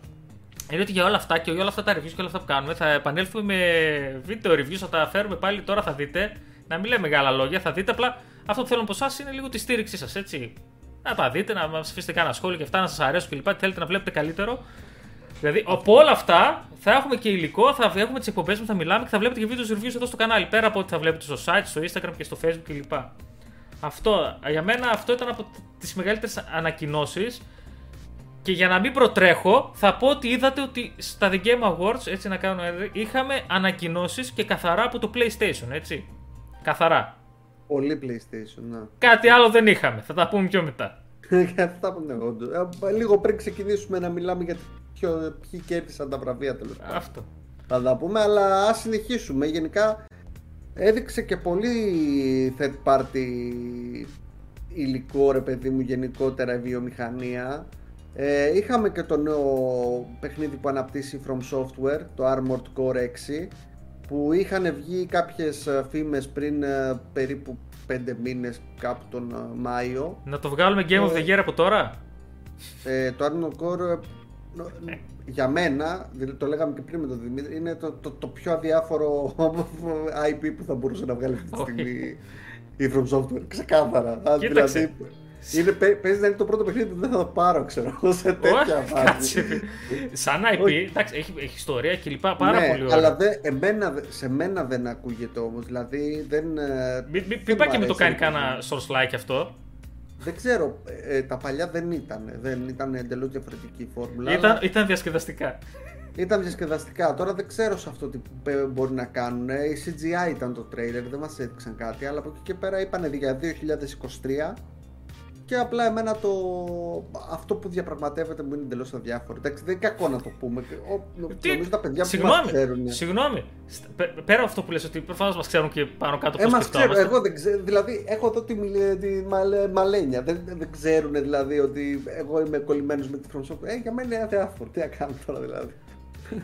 Είναι ότι για όλα αυτά και για όλα αυτά τα reviews και όλα αυτά που κάνουμε θα επανέλθουμε με βίντεο reviews, θα τα φέρουμε πάλι τώρα θα δείτε. Να μην λέμε μεγάλα λόγια, θα δείτε απλά αυτό που θέλω από εσάς είναι λίγο τη στήριξή σας, έτσι. Να τα δείτε, να μας αφήσετε κανένα σχόλιο και αυτά, να σας αρέσουν κλπ. Θέλετε να βλέπετε καλύτερο. Δηλαδή από όλα αυτά θα έχουμε και υλικό, θα έχουμε τις εκπομπές που θα μιλάμε και θα βλέπετε και βίντεος reviews εδώ στο κανάλι. Πέρα από ό,τι θα βλέπετε στο site, στο Instagram και στο Facebook κλπ. Αυτό, για μένα αυτό ήταν από τις μεγαλύτερες ανακοινώσεις. Και για να μην προτρέχω, θα πω ότι είδατε ότι στα The Game Awards, έτσι να κάνω, είχαμε ανακοινώσεις και καθαρά από το PlayStation, έτσι. Καθαρά. Πολύ PlayStation, ναι. Κάτι άλλο δεν είχαμε, θα τα πούμε πιο μετά. θα τα πούμε, ε, Λίγο πριν ξεκινήσουμε να μιλάμε για ποιο, ποιοι κέρδισαν τα βραβεία τέλος πάντων. Αυτό. Θα τα πούμε, αλλά ας συνεχίσουμε. Γενικά έδειξε και πολύ third party υλικό ρε παιδί μου γενικότερα η βιομηχανία ε, είχαμε και το νέο παιχνίδι που αναπτύσσει From Software, το Armored Core 6 που είχαν βγει κάποιες ε, φήμες πριν ε, περίπου 5 μήνες κάπου τον ε, Μάιο Να το βγάλουμε Game of the Year από τώρα; ε, Το Armored Core για μένα, το λέγαμε και πριν με τον Δημήτρη, είναι το, το, το πιο αδιάφορο IP που θα μπορούσε να βγάλει αυτή τη στιγμή η From Software. Ξεκάθαρα. Κοίταξε. Δηλαδή, Είναι, παίζει να είναι το πρώτο παιχνίδι που δεν θα το πάρω, ξέρω σε τέτοια φάση. Σαν IP, εντάξει, έχει, έχει ιστορία και λοιπά πάρα ναι, πολύ ωραία. Αλλά δε, εμένα, σε μένα δεν ακούγεται όμως. Δηλαδή δεν. Ε, μην μη, μη πάει και με το κάνει κανένα source like αυτό. Δεν ξέρω, ε, τα παλιά δεν ήταν. Δεν ήταν εντελώς διαφορετική η φόρμουλα. Ήταν, αλλά... ήταν διασκεδαστικά. Ήταν διασκεδαστικά. Τώρα δεν ξέρω σε αυτό τι μπορεί να κάνουν. Η CGI ήταν το trailer, δεν μας έδειξαν κάτι. Αλλά από εκεί και πέρα είπαν για 2023 και απλά εμένα το... αυτό που διαπραγματεύεται μου είναι εντελώς αδιάφορο. Εντάξει, δεν είναι κακό να το πούμε. Ο... Τι... Νομίζω τα παιδιά που μας ξέρουν. Συγγνώμη. Πέρα από αυτό που λες ότι προφανώς μας ξέρουν και πάνω κάτω πώς ε, ξέρω, εγώ δεν ξέρω. Δηλαδή, έχω εδώ τη, τη μαλέ, μαλένια. Δεν, δεν ξέρουν δηλαδή ότι εγώ είμαι κολλημένος με τη From Software. Ε, για μένα είναι αδιάφορο. Τι να κάνω τώρα δηλαδή.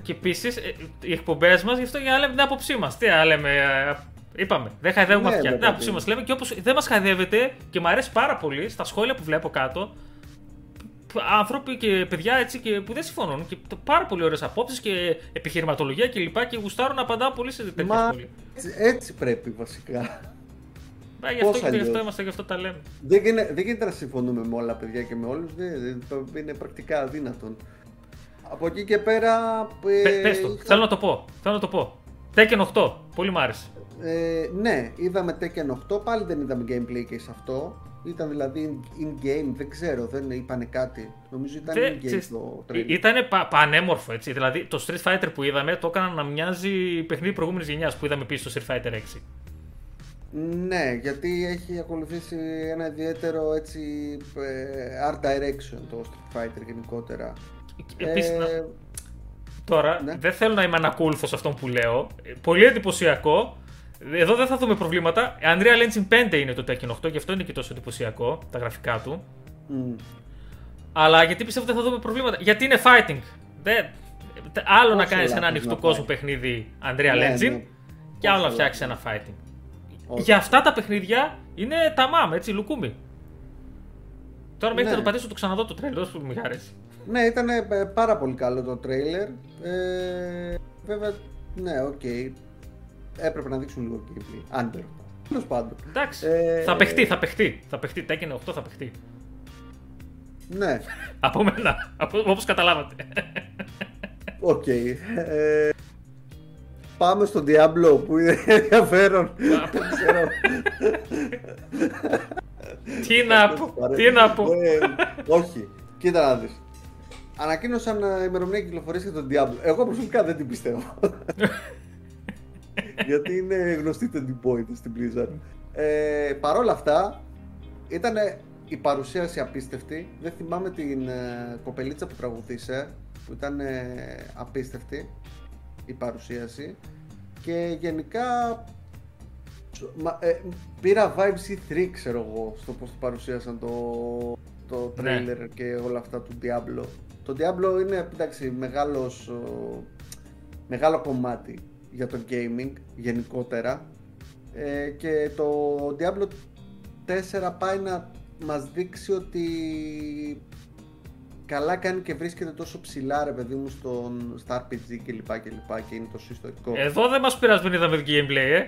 Και επίσης ε, οι εκπομπές μας γι' αυτό για να λέμε την άποψή μας. Τι να λέμε, ε, Είπαμε, δεν χαϊδεύουμε ναι, αυτιά. Ναι, που μα λέμε και όπω δεν μας χαϊδεύετε και μου αρέσει πάρα πολύ στα σχόλια που βλέπω κάτω. Άνθρωποι και παιδιά έτσι και που δεν συμφωνούν και πάρα πολύ ωραίες απόψεις και επιχειρηματολογία κλπ. Και, λοιπά, και γουστάρουν να απαντάω πολύ σε τέτοια σχόλια. Έτσι, έτσι πρέπει βασικά. Μα γι' αυτό και γι' αυτό είμαστε, γι' αυτό τα λέμε. Δεν γίνεται, δεν γίνεται να συμφωνούμε με όλα παιδιά και με όλους. Είναι πρακτικά αδύνατον. Από εκεί και πέρα. Ε, πες το, θέλω να το πω. Θέλω να το πω. Tekken 8, πολύ μ' άρεσε. Ε, ναι, είδαμε Tekken 8, πάλι δεν είδαμε gameplay και σε αυτό. Ήταν δηλαδή in-game, δεν ξέρω, δεν είπανε κάτι. Νομίζω ήταν in-game το trailer. Ήταν πα, πανέμορφο έτσι. Δηλαδή το Street Fighter που είδαμε το έκαναν να μοιάζει παιχνίδι προηγούμενης γενιάς που είδαμε πίσω στο Street Fighter 6. Ναι, γιατί έχει ακολουθήσει ένα ιδιαίτερο έτσι ε, art direction το Street Fighter γενικότερα. Επίσης, ε, Τώρα, ναι. δεν θέλω να είμαι ανακούλθο αυτόν που λέω. Πολύ εντυπωσιακό. Εδώ δεν θα δούμε προβλήματα. Unreal Engine 5 είναι το Tekken 8, γι' αυτό είναι και τόσο εντυπωσιακό τα γραφικά του. Mm. Αλλά γιατί πιστεύω ότι δεν θα δούμε προβλήματα; Γιατί είναι fighting. Δεν... Άλλο να κάνεις ένα ανοιχτό κόσμο παιχνίδι Unreal ναι, Engine ναι. και άλλο να φτιάξεις ένα fighting. Όχι. Για αυτά τα παιχνίδια είναι τα μάμ, έτσι, λουκούμι. Τώρα μέχρι ναι. να το πατήσω το ξαναδώ το τρέλος, που μου αρέσει. Ναι, ήταν ε, πάρα πολύ καλό το τρέιλερ. Ε, βέβαια, ναι, οκ. Okay. Έπρεπε να δείξουν λίγο gameplay. Άντερ. Τέλος πάντων. Εντάξει. Ε, θα παιχτεί, θα παιχτεί. Θα παιχτεί. Tekken 8 θα παιχτεί. Ναι. Από μένα. Όπως καταλάβατε. OK. Okay. Ε, πάμε στο Diablo που είναι ενδιαφέρον. τι να πω. Τι να πω. Ε, όχι. Κοίτα να δεις ανακοίνωσαν ε, ημερομηνία κυκλοφορίας για τον Diablo. Εγώ προσωπικά δεν την πιστεύω. Γιατί είναι γνωστή το point στην Blizzard. Ε, Παρ' όλα αυτά, ήταν η παρουσίαση απίστευτη. Δεν θυμάμαι την ε, κοπελίτσα που τραγουδήσε, που ήταν ε, απίστευτη η παρουσίαση. Και γενικά Μα, ε, πήρα vibes E3 ξέρω εγώ στο πως το παρουσίασαν το, το ναι. trailer και όλα αυτά του Diablo το Diablo είναι εντάξει, μεγάλος, μεγάλο κομμάτι για το gaming γενικότερα ε, και το Diablo 4 πάει να μας δείξει ότι καλά κάνει και βρίσκεται τόσο ψηλά ρε παιδί μου στον, στα RPG και λοιπά και λοιπά και είναι τόσο ιστορικό. Εδώ δεν μας πειράζει δεν είδαμε gameplay ε.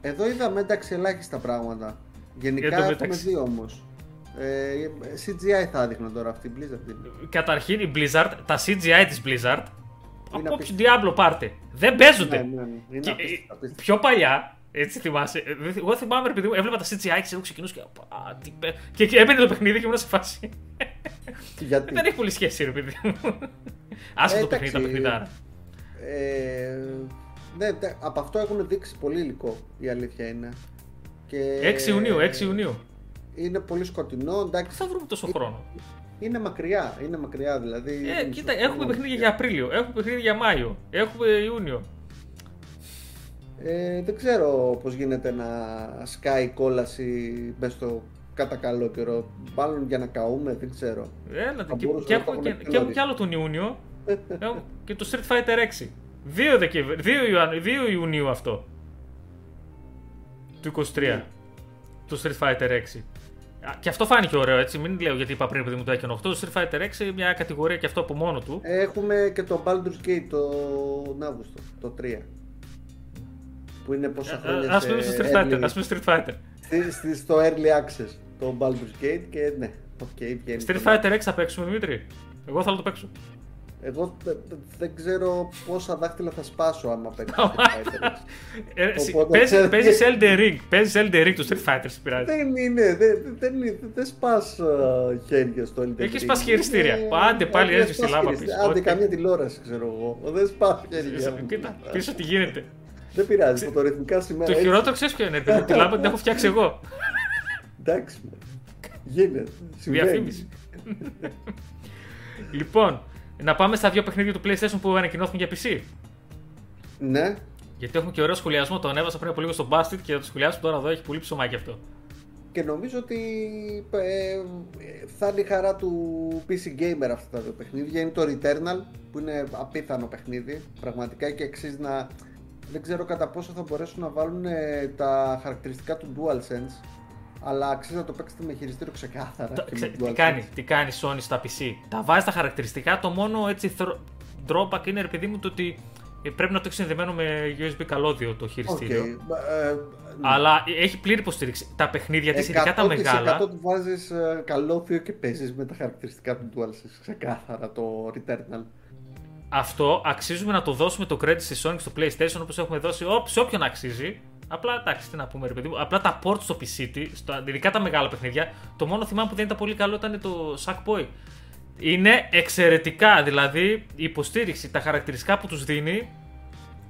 Εδώ είδαμε εντάξει ελάχιστα πράγματα. Γενικά έχουμε δει όμως. Ε, CGI θα έδειχνε τώρα αυτή η Blizzard. Καταρχήν η Blizzard, τα CGI της Blizzard, από όποιο Diablo πάρτε, δεν παίζονται. Ναι, ναι, ναι. Και, απίστευτο. πιο παλιά, έτσι θυμάσαι. Ε, εγώ θυμάμαι, επειδή μου έβλεπα τα CGI και εγώ ξεκινούσα και, και, έμπαινε το παιχνίδι και ήμουν σε φάση. Γιατί; δεν έχει πολύ σχέση, ρε παιδί μου. Άσε το παιχνίδι, τα παιχνιδάρα. Ε, ναι, από αυτό έχουν δείξει πολύ υλικό, η αλήθεια είναι. Και... 6 Ιουνίου, 6 Ιουνίου είναι πολύ σκοτεινό. Εντάξει. Θα βρούμε τόσο χρόνο. Είναι μακριά, είναι μακριά δηλαδή. Ε, κοίτα, έχουμε παιχνίδια για Απρίλιο, έχουμε παιχνίδια για Μάιο, έχουμε Ιούνιο. Ε, δεν ξέρω πώς γίνεται να σκάει κόλαση μέσα στο κατά καλό καιρό. Μάλλον για να καούμε, δεν ξέρω. Έλα, και, και, έχουμε, και, και, έχουμε και άλλο τον Ιούνιο και το Street Fighter 6. 2, Δεκεμβρίου, 2, 2 Ιουνίου αυτό. Του 23. Ναι. Το Street Fighter 6. Και αυτό φάνηκε ωραίο έτσι. Μην λέω γιατί είπα πριν, παιδί μου το Tekken 8. Το Street Fighter 6 μια κατηγορία και αυτό από μόνο του. Έχουμε και το Baldur's Gate τον Αύγουστο, το 3. Που είναι πόσα ε, χρόνια. Α πούμε στο Street Fighter. Ας πούμε Street Fighter. Στο Early Access. το Baldur's Gate και ναι, OK, okay, βγαίνει. Street Fighter 6 θα παίξουμε, Δημήτρη. Εγώ θα το παίξω. Εγώ δεν ξέρω πόσα δάχτυλα θα σπάσω άμα παίξω Street Fighter 6. Ε, παίζεις Elden Ring, παίζεις Elden Ring του Street Fighter, πειράζει. Δεν είναι, δεν, δεν, δεν σπάς χέρια στο Elden Ring. Έχει σπάσει χειριστήρια. Άντε πάλι έσβησε η λάμπα πίσω. Άντε καμία τηλεόραση ξέρω εγώ. Δεν σπάς χέρια. Κοίτα, πίσω τι γίνεται. Δεν πειράζει, φωτορυθμικά σήμερα. Το χειρότερο ξέρεις ποιο είναι. Τη λάμπα την έχω φτιάξει εγώ. Εντάξει. Γίνεται. Διαφήμιση. λοιπόν, να πάμε στα δύο παιχνίδια του PlayStation που ανακοινώθηκαν για PC. Ναι. Γιατί έχουμε και ωραίο σχολιασμό. Το ανέβασα πριν από λίγο στο Bastard και θα το σχολιάσουμε τώρα εδώ. Έχει πολύ ψωμάκι αυτό. Και νομίζω ότι ε, θα είναι η χαρά του PC Gamer αυτά τα δύο παιχνίδια. Είναι το Returnal που είναι απίθανο παιχνίδι. Πραγματικά και αξίζει να. Δεν ξέρω κατά πόσο θα μπορέσουν να βάλουν ε, τα χαρακτηριστικά του DualSense αλλά αξίζει να το παίξετε με χειριστήριο ξεκάθαρα. Το, ξε, τι, κάνει, τι κάνει Sony στα PC. Τα βάζει τα χαρακτηριστικά. Το μόνο έτσι drawback είναι, επειδή μου, το ότι ε, πρέπει να το έχεις συνδεμένο με USB καλώδιο το χειριστήριο. Okay. Ε, Αλλά έχει πλήρη υποστήριξη. Τα παιχνίδια της, ειδικά τα μεγάλα. 100% του βάζεις ε, καλώδιο και παίζεις με τα χαρακτηριστικά του DualSense. Ξεκάθαρα το Returnal. Αυτό αξίζουμε να το δώσουμε το credit στη Sony στο PlayStation όπως έχουμε δώσει σε όποιον αξίζει. Απλά εντάξει, τι να πούμε, ρε παιδί μου. Απλά τα ports στο PC, στα, ειδικά τα μεγάλα παιχνίδια, το μόνο θυμάμαι που δεν ήταν πολύ καλό ήταν το Sackboy. Είναι εξαιρετικά, δηλαδή η υποστήριξη, τα χαρακτηριστικά που τους δίνει,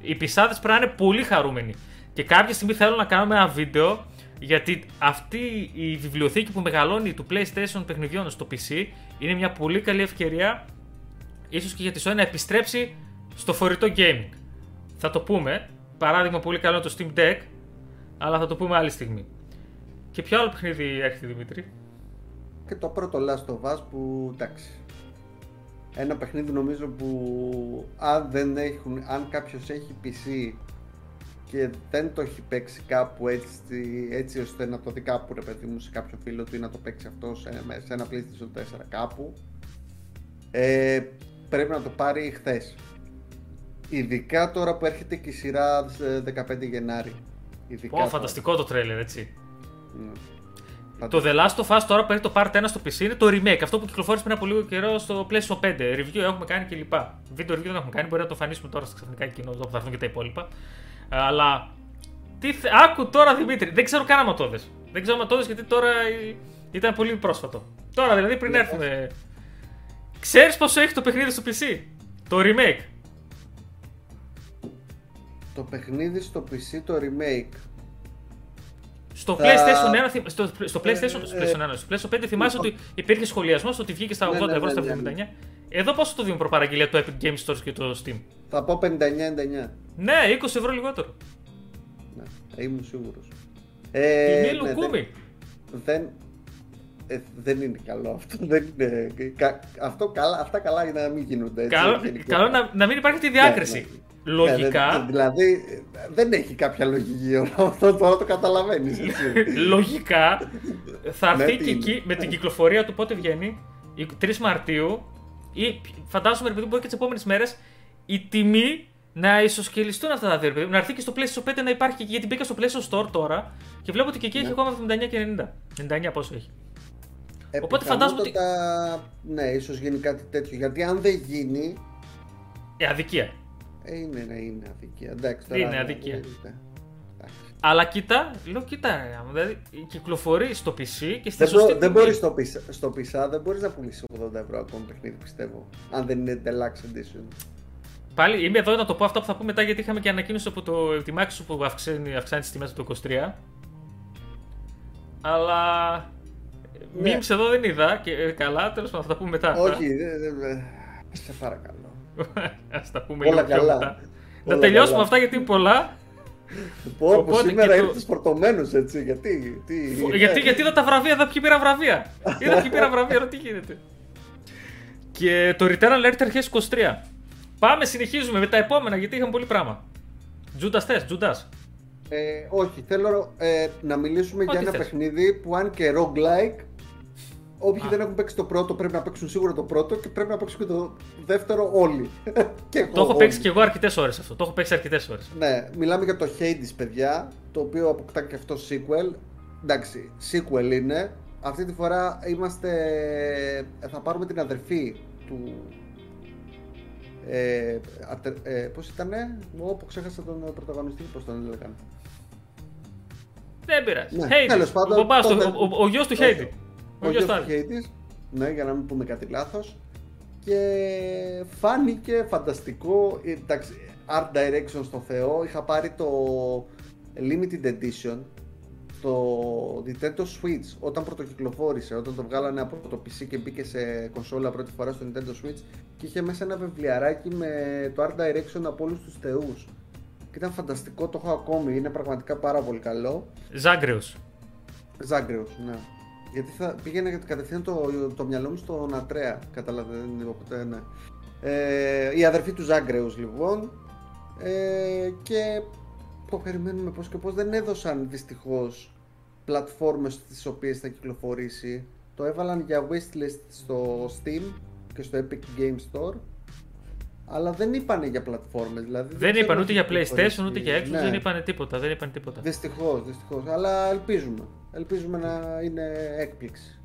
οι πισάδες πρέπει να είναι πολύ χαρούμενοι. Και κάποια στιγμή θέλω να κάνουμε ένα βίντεο γιατί αυτή η βιβλιοθήκη που μεγαλώνει του PlayStation παιχνιδιών στο PC είναι μια πολύ καλή ευκαιρία ίσως και για τη Sony να επιστρέψει στο φορητό gaming. Θα το πούμε. Παράδειγμα πολύ καλό είναι το Steam Deck αλλά θα το πούμε άλλη στιγμή. Και ποιο άλλο παιχνίδι έρχεται Δημήτρη; Και το πρώτο Last of Us που εντάξει. Ένα παιχνίδι νομίζω που αν δεν έχουν, αν κάποιος έχει PC και δεν το έχει παίξει κάπου έτσι, έτσι ώστε να το δει κάπου ρε παιδί μου σε κάποιο φίλο του ή να το παίξει αυτό σε, σε ένα PlayStation 4 κάπου ε, πρέπει να το πάρει χθες ειδικά τώρα που έρχεται και η σειρά 15 Γενάρη Ειδικά φανταστικό το τρέλερ, έτσι. Ναι. Το The Last of Us τώρα που έχει το Part 1 στο PC είναι το remake. Αυτό που κυκλοφόρησε πριν από λίγο καιρό στο PlayStation 5. Review έχουμε κάνει κλπ. Βίντεο review δεν έχουμε κάνει. Μπορεί να το εμφανίσουμε τώρα στα ξαφνικά εκείνο που θα έρθουν και τα υπόλοιπα. Αλλά. Τι θε... Άκου τώρα Δημήτρη. Δεν ξέρω καν άμα το δες. Δεν ξέρω άμα το δες γιατί τώρα ήταν πολύ πρόσφατο. Τώρα δηλαδή πριν ναι, έρθουμε. Ξέρεις πόσο έχει το παιχνίδι στο PC. Το remake το παιχνίδι στο PC το remake. Στο θα... PlayStation 1, στο, στο PlayStation, ε, στο PlayStation 1, στο PlayStation 5 θυμάσαι ότι υπήρχε σχολιασμός ότι βγήκε στα 80 ναι, ναι, ευρώ στα 79. Ναι, ναι, Εδώ πόσο το δίνουν προπαραγγελία το Epic Games Store και το Steam; Θα πω 59-99. Ναι, 20 ευρώ λιγότερο. Ναι, ήμουν σίγουρος. Ε, Τιμή λουκούμι. Δεν, ε, δεν είναι καλό αυτό. Δεν είναι, κα, αυτό καλά, αυτά καλά είναι να μην γίνονται. Έτσι, καλό, καλό να, να μην υπάρχει τη διάκριση. Ναι, Λογικά. Ναι, δηλαδή δεν έχει κάποια λογική αυτό τώρα το καταλαβαίνεις. Λογικά θα ναι, έρθει και εκεί με την κυκλοφορία του πότε βγαίνει, 3 Μαρτίου, ή φαντάζομαι επειδή μπορεί και τις επόμενες μέρες, η τιμή να ισοσκελιστούν αυτά τα δύο. Να έρθει και στο PlayStation 5 να υπάρχει, γιατί μπήκα στο PlayStation Store τώρα και βλέπω ότι και εκεί έχει ναι. ακόμα 79 και 90. 99 πόσο έχει. Ε, Οπότε φαντάζομαι ότι. Ναι, ίσως γίνει κάτι τέτοιο. Γιατί αν δεν γίνει. Ε, αδικία. Ε, είναι, ναι, είναι αδικία. Εντάξει, τώρα, είναι αδικία. Αλλά κοίτα, λέω κοίτα, δηλαδή κυκλοφορεί στο PC και στη δεν σωστή Δεν μπορεί στο PC, στο PC δεν μπορείς να πουλήσεις 80 ευρώ ακόμα παιχνίδι πιστεύω, αν δεν είναι Deluxe Edition. Πάλι είμαι εδώ να το πω αυτό που θα πούμε μετά γιατί είχαμε και ανακοίνωση από το, τη Microsoft που αυξάνει, αυξάνει τις τιμές από το 23. Αλλά ναι. memes εδώ δεν είδα και ε, καλά, τέλος πάντων θα τα πούμε μετά. Όχι, δε, δε, δε. σε παρακαλώ. Α τα πούμε λίγο πιο μετά. Να τελειώσουμε αυτά γιατί είναι πολλά. Πω, πω σήμερα το... ήρθες φορτωμένος έτσι, γιατί, τι... γιατί, γιατί είδα τα βραβεία, είδα ποιοι πήρα βραβεία. είδα ποιοι πήρα βραβεία, τι γίνεται. Και το Returnal έρχεται αρχές 23. Πάμε, συνεχίζουμε με τα επόμενα γιατί είχαμε πολύ πράγμα. Τζούντας θες, Τζούντας; Ε, όχι, θέλω ε, να μιλήσουμε για ένα θες. παιχνίδι που αν και roguelike Όποιοι δεν έχουν παίξει το πρώτο πρέπει να παίξουν σίγουρα το πρώτο και πρέπει να παίξουν και το δεύτερο όλοι. και το έχω παίξει και εγώ αρκετές ώρες αυτό. Το έχω παίξει αρκετές ώρες. Ναι, μιλάμε για το Hades, παιδιά, το οποίο αποκτά και αυτό sequel. Εντάξει, sequel είναι, αυτή τη φορά είμαστε, θα πάρουμε την αδερφή του ε, ατε, ε, πώς ήτανε, όπου ξέχασα τον πρωταγωνιστή, πώς τον έλεγαν. Δεν πειράζει. Ναι, Hades. τέλος πάντων, ο, παπάς του- τότε- ο, ο, ο γιος του Χέιτι. Ο γιος του Hades, ναι, για να μην πούμε κάτι λάθος. Και φάνηκε φανταστικό, ε, εντάξει, art direction στο Θεό. Είχα πάρει το limited edition, το Nintendo Switch, όταν πρωτοκυκλοφόρησε, όταν το βγάλανε από το PC και μπήκε σε κονσόλα πρώτη φορά στο Nintendo Switch και είχε μέσα ένα βιβλιαράκι με το art direction από όλους τους θεούς. Και ήταν φανταστικό, το έχω ακόμη, είναι πραγματικά πάρα πολύ καλό. Ζάγκρεος. Ζάγκρεος, ναι. Γιατί θα πήγαινε κατευθείαν το, το μυαλό μου στον Ατρέα. Κατάλαβε, δεν είπα ποτέ, ναι. Ε, η αδερφή του Ζάγκρεους, λοιπόν. Ε, και το περιμένουμε πώς και πώς. Δεν έδωσαν δυστυχώς πλατφόρμες στις οποίες θα κυκλοφορήσει. Το έβαλαν για wishlist στο Steam και στο Epic Game Store. Αλλά δεν είπανε για πλατφόρμες. Δηλαδή Δεν ξέρω είπαν αν ούτε θα για PlayStation κυκλοφορήσει. ούτε για Xbox, Ναι. δεν είπαν τίποτα. Δεν είπαν τίποτα. Δυστυχώς, δυστυχώς. Αλλά ελπίζουμε. Ελπίζουμε να είναι έκπληξη.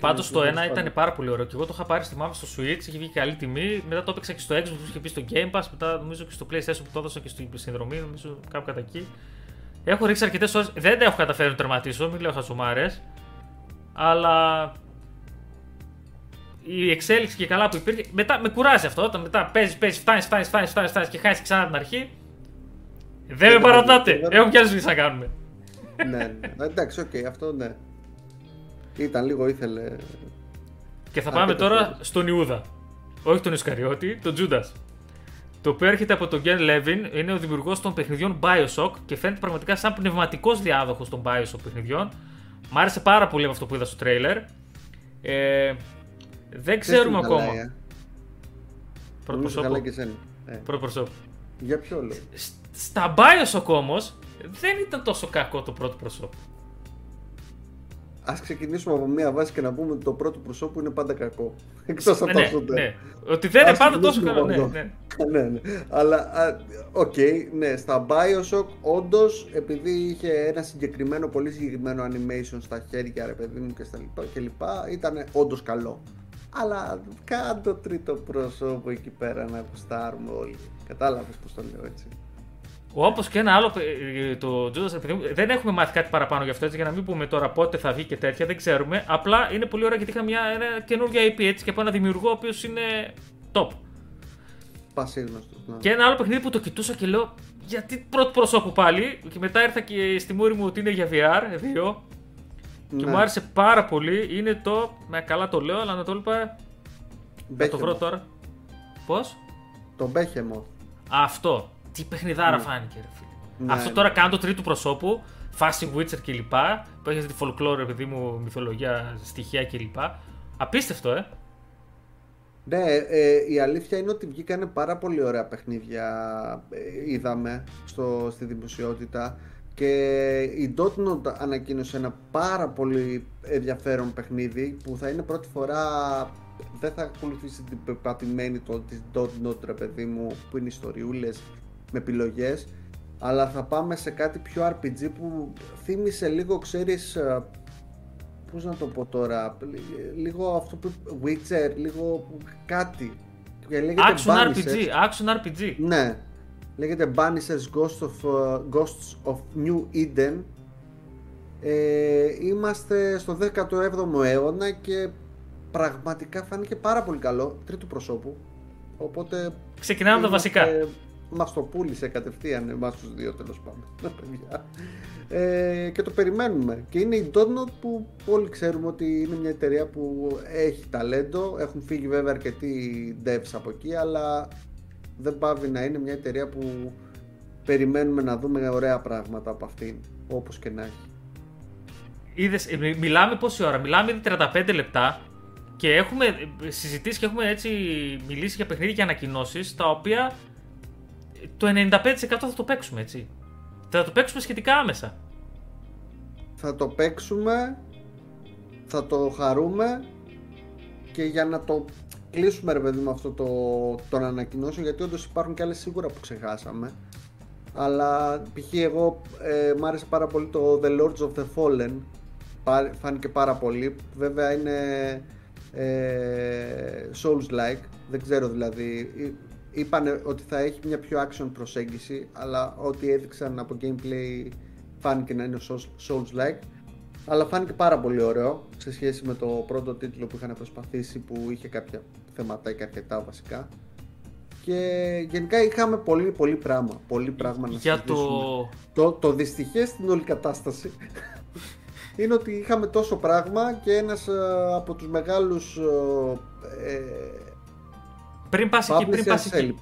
Πάντως Ναι, το τέλος ένα ήταν πάντων. πάρα πολύ ωραίο. Και εγώ το είχα πάρει στη μάπα στο Switch, είχε βγει καλή τιμή. Μετά το έπαιξα και στο Xbox που είχε πει στο Game Pass. Μετά νομίζω και στο PlayStation που το έδωσα και στην συνδρομή, νομίζω κάπου κατά εκεί. Έχω ρίξει αρκετές ώρες. Δεν τα έχω καταφέρει να το τερματίσω, μην λέω χαζομάρες. Αλλά η εξέλιξη και καλά που υπήρχε. Μετά με κουράζει αυτό. Όταν μετά παίζεις, παίζεις, φτάνεις, φτάνεις, φτάνεις, φτάνεις, φτάνεις και χάσεις ξανά την αρχή. Δεν με το παρατάτε. βλέπω. Έχουμε κι άλλες δουλειές να κάνουμε. Ναι, ναι. Εντάξει, οκ, αυτό ναι. Ήταν λίγο, ήθελε. Και θα Α, πάμε και το τώρα Judas. στον Ιούδα. Όχι τον Ισκαριώτη, τον Judas. Το οποίο έρχεται από τον Γκέν Λέβιν, είναι ο δημιουργός των παιχνιδιών Bioshock και φαίνεται πραγματικά σαν πνευματικός διάδοχος των Bioshock παιχνιδιών. Μ' άρεσε πάρα πολύ από αυτό που είδα στο τρέιλερ. Ε, δεν ξέρουμε Πες την ακόμα. καλά, ε. Πρώτο Νομίζω προσώπου. καλά και εσένα. Ε, Πρώτο προσώπου. για ποιο λόγο; Σ- Στα Bioshock όμως δεν ήταν τόσο κακό το πρώτο προσώπου. Α ξεκινήσουμε από μία βάση και να πούμε ότι το πρώτο προσώπου είναι πάντα κακό. Εκτός από ναι, αυτό. ναι. Ότι δεν είναι Ας πάντα τόσο ξεκινήσουμε καλό. από Ναι, αυτό. ναι. ναι, ναι. Αλλά, α, οκ, ναι, στα Bioshock όντως επειδή είχε ένα συγκεκριμένο, πολύ συγκεκριμένο animation στα χέρια, ρε παιδί μου και στα λοιπά και λοιπά, ήταν όντως καλό. Αλλά κάτω τρίτο πρόσωπο εκεί πέρα να γουστάρουμε όλοι. Κατάλαβες πώς το λέω έτσι. Όπως και ένα άλλο, ε, το Judas, επειδή μου- δεν έχουμε μάθει κάτι παραπάνω γι' αυτό έτσι, για να μην πούμε τώρα πότε θα βγει και τέτοια, δεν ξέρουμε. Απλά είναι πολύ ωραία γιατί είχα μια ένα καινούργια IP έτσι και από ένα δημιουργό ο οποίος είναι top. Πασίγνωστο. Ναι. Και ένα άλλο παιχνίδι που το κοιτούσα και λέω γιατί πρώτο προσώπου πάλι. Και μετά ήρθα και στη μούρη μου ότι είναι για VR, δύο. Και Ναι. μου άρεσε πάρα πολύ. Είναι το. Με καλά το λέω, αλλά να το είπα. Θα το βρω Behemoth. τώρα. Πώς; Το Behemoth. Αυτό. Τι παιχνιδάρα Ναι. φάνηκε, ρε φίλε. Ναι, Αυτό ναι. τώρα κάνω το τρίτο προσώπου, φάση Witcher κλπ. Που έχει τη folklore, επειδή μου, μυθολογία, στοιχεία κλπ. Απίστευτο, ε. Ναι, ε, η αλήθεια είναι ότι βγήκανε πάρα πολύ ωραία παιχνίδια, ε, είδαμε στο, στη δημοσιότητα και η Dotnod ανακοίνωσε ένα πάρα πολύ ενδιαφέρον παιχνίδι που θα είναι πρώτη φορά, δεν θα ακολουθήσει την πεπατημένη το, της Dotnod ρε παιδί μου που είναι ιστοριούλες με επιλογές αλλά θα πάμε σε κάτι πιο RPG που θύμισε λίγο ξέρεις ε, πώς να το πω τώρα, λι- λίγο αυτό που Witcher, λίγο κάτι. Και λέγεται Action Banishers. RPG, action RPG. Ναι, λέγεται Banishers Ghost of, uh, Ghosts of New Eden. Ε, είμαστε στο 17ο αιώνα και πραγματικά φάνηκε πάρα πολύ καλό, τρίτου προσώπου. Οπότε Ξεκινάμε από τα βασικά. Μας το πούλησε κατευθείαν εμάς τους δύο τέλος πάντων. τα παιδιά. Ε, και το περιμένουμε. Και είναι η Dotnod που όλοι ξέρουμε ότι είναι μια εταιρεία που έχει ταλέντο. Έχουν φύγει βέβαια αρκετοί devs από εκεί, αλλά δεν πάβει να είναι μια εταιρεία που περιμένουμε να δούμε ωραία πράγματα από αυτήν. Όπως και να έχει. Είδες, ε, μι- μιλάμε πόση ώρα, μιλάμε ήδη 35 λεπτά και έχουμε ε, συζητήσεις και έχουμε έτσι μιλήσει για παιχνίδια και ανακοινώσεις τα οποία ε, το 95% θα το παίξουμε έτσι. Θα το παίξουμε σχετικά άμεσα. Θα το παίξουμε, θα το χαρούμε και για να το κλείσουμε ρε παιδί με αυτό το, τον ανακοινώσεων γιατί όντως υπάρχουν και άλλες σίγουρα που ξεχάσαμε αλλά π.χ. εγώ ε, μ' άρεσε πάρα πολύ το The Lords of the Fallen φάνηκε πάρα πολύ. Βέβαια είναι ε, Souls-like, δεν ξέρω δηλαδή. Είπαν ότι θα έχει μια πιο action προσέγγιση, αλλά ό,τι έδειξαν από gameplay φάνηκε να είναι Souls-like. Αλλά φάνηκε πάρα πολύ ωραίο σε σχέση με το πρώτο τίτλο που είχαν προσπαθήσει που είχε κάποια θεματάκια αρκετά βασικά. Και γενικά είχαμε πολύ πολύ πράγμα. Πολύ πράγμα να Για το... το... Το δυστυχές στην όλη κατάσταση είναι ότι είχαμε τόσο πράγμα και ένας ε, από τους μεγάλους ε, ε πριν πας εκεί, πριν πας εκεί,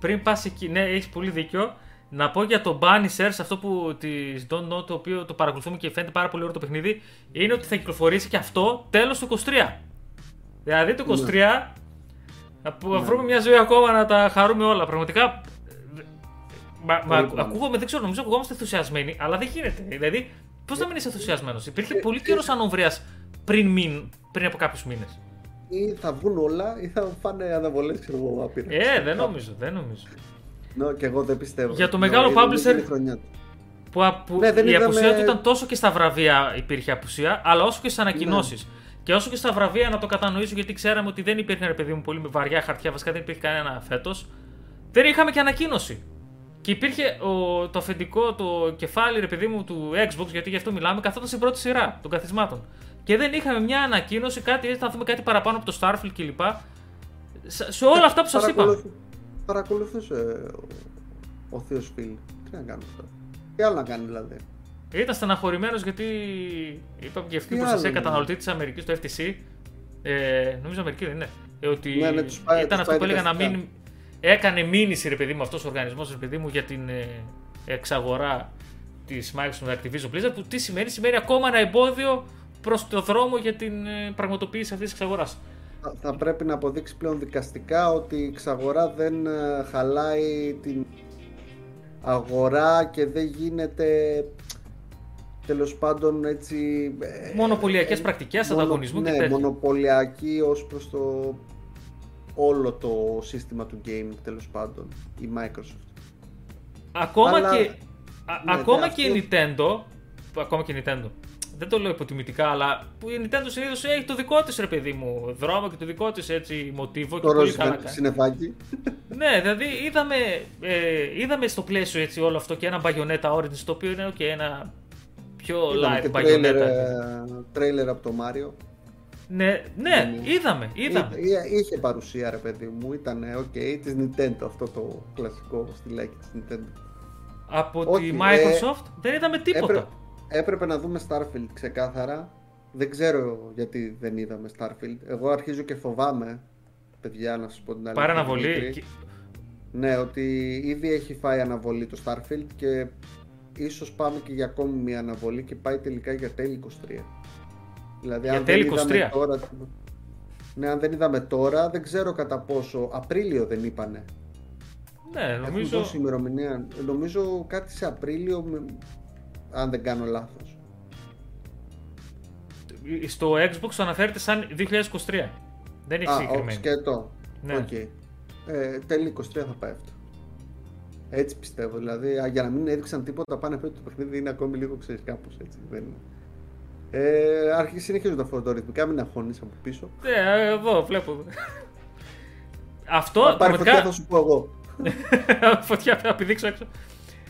πριν πας εκεί, ναι έχεις πολύ δίκιο να πω για το Banishers, αυτό που της Don't Know, το οποίο το παρακολουθούμε και φαίνεται πάρα πολύ ωραίο το παιχνίδι, είναι ότι θα κυκλοφορήσει και αυτό τέλος του 23. Δηλαδή το 23 ναι. να βρούμε μια ζωή ακόμα να τα χαρούμε όλα. Πραγματικά. Μα, μα ακούγομαι, δεν ξέρω, νομίζω ακουγόμαστε ενθουσιασμένοι, αλλά δεν γίνεται. Δηλαδή, πώς να μην είσαι ενθουσιασμένος; Υπήρχε ε, πολύ καιρός ανοβρία πριν, πριν από κάποιους μήνες. Ή θα βγουν όλα ή θα φάνε αναβολές, ξέρω εγώ, Ε, δεν νομίζω, δεν νομίζω. Ναι, και εγώ δεν πιστεύω. Για το μεγάλο publisher. Που, που ναι, η είδαμε... απουσία του ήταν τόσο και στα βραβεία υπήρχε απουσία, αλλά όσο και στις ανακοινώσεις. Ναι. Και όσο και στα βραβεία να το κατανοήσω, γιατί ξέραμε ότι δεν υπήρχε ένα παιδί μου πολύ με βαριά χαρτιά, βασικά δεν υπήρχε κανένα φέτος. Δεν είχαμε και ανακοίνωση. Και υπήρχε ο, το αφεντικό, το κεφάλι, ρε παιδί μου, του Xbox, γιατί γι' αυτό μιλάμε, καθόταν στην πρώτη σειρά των καθισμάτων. Και δεν είχαμε μια ανακοίνωση, κάτι, έτσι θα δούμε κάτι παραπάνω από το Starfield κλπ. Σε όλα αυτά που σας είπα παρακολουθούσε ο, ο Θείο Φιλ. Τι να κάνει αυτό. Τι άλλο να κάνει δηλαδή. Ήταν στεναχωρημένος γιατί είπαμε και αυτή προστασία καταναλωτή της Αμερικής, το FTC. Ε, νομίζω Αμερική δεν είναι. Ε, ότι ναι, ναι, τους πάει, ήταν τους αυτό που έλεγα να μην. Έκανε μήνυση ρε παιδί μου αυτός ο οργανισμός ρε παιδί μου για την ε, εξαγορά της Microsoft Activision Blizzard. Που τι σημαίνει, σημαίνει ακόμα ένα εμπόδιο προς το δρόμο για την ε, πραγματοποίηση αυτής της εξαγοράς θα πρέπει να αποδείξει πλέον δικαστικά ότι η εξαγορά δεν ε, χαλάει την αγορά και δεν γίνεται τέλος πάντων έτσι... Ε, Μονοπωλιακές ε, πρακτικές μονο, ανταγωνισμού ναι, και μονοπωλιακή ως προς το όλο το σύστημα του gaming τέλος πάντων η Microsoft. Ακόμα και, ναι, ακόμα και η Nintendo ακόμα και η Nintendo δεν το λέω υποτιμητικά, αλλά που η Nintendo συνήθως έχει το δικό της ρε παιδί μου δρόμο και το δικό της έτσι μοτίβο. Το ροζ συνεφάκι. ναι, δηλαδή είδαμε, ε, είδαμε στο πλαίσιο έτσι όλο αυτό και ένα Bayonetta Origins το οποίο είναι okay, ένα πιο live Bayonetta. Τρέιλερ από το Mario. Ναι, ναι, είδαμε, είδαμε. Είχε παρουσία ρε παιδί μου, ήταν ok, της Nintendo αυτό το κλασικό στυλάκι της Nintendo. Από τη ε, Microsoft δεν είδαμε τίποτα έπρεπε να δούμε Starfield ξεκάθαρα. Δεν ξέρω γιατί δεν είδαμε Starfield. Εγώ αρχίζω και φοβάμαι, παιδιά, να σας πω την αλήθεια. Πάρε αναβολή. Ναι, ότι ήδη έχει φάει αναβολή το Starfield και ίσως πάμε και για ακόμη μια αναβολή και πάει τελικά για τέλη 23. Δηλαδή, για αν τέλη 23. Τώρα, ναι, αν δεν είδαμε τώρα, δεν ξέρω κατά πόσο. Απρίλιο δεν είπανε. Ναι, νομίζω. ημερομηνία. Νομίζω κάτι σε Απρίλιο αν δεν κάνω λάθος. Στο Xbox το αναφέρεται σαν 2023. Δεν έχει συγκεκριμένη. σκέτο. Ναι. Okay. Ε, τέλη 23 θα πάει αυτό. Έτσι πιστεύω. Δηλαδή, για να μην έδειξαν τίποτα πάνε πέρα το παιχνίδι είναι ακόμη λίγο ξέρεις κάπως έτσι. Δεν... Ε, αρχίζει συνεχίζουν τα φωτορυθμικά, μην αγχώνει από πίσω. Ναι, εδώ βλέπω. Αυτό. Θα πάρει φωτιά, θα σου πω εγώ. φωτιά θα πηδήξω έξω.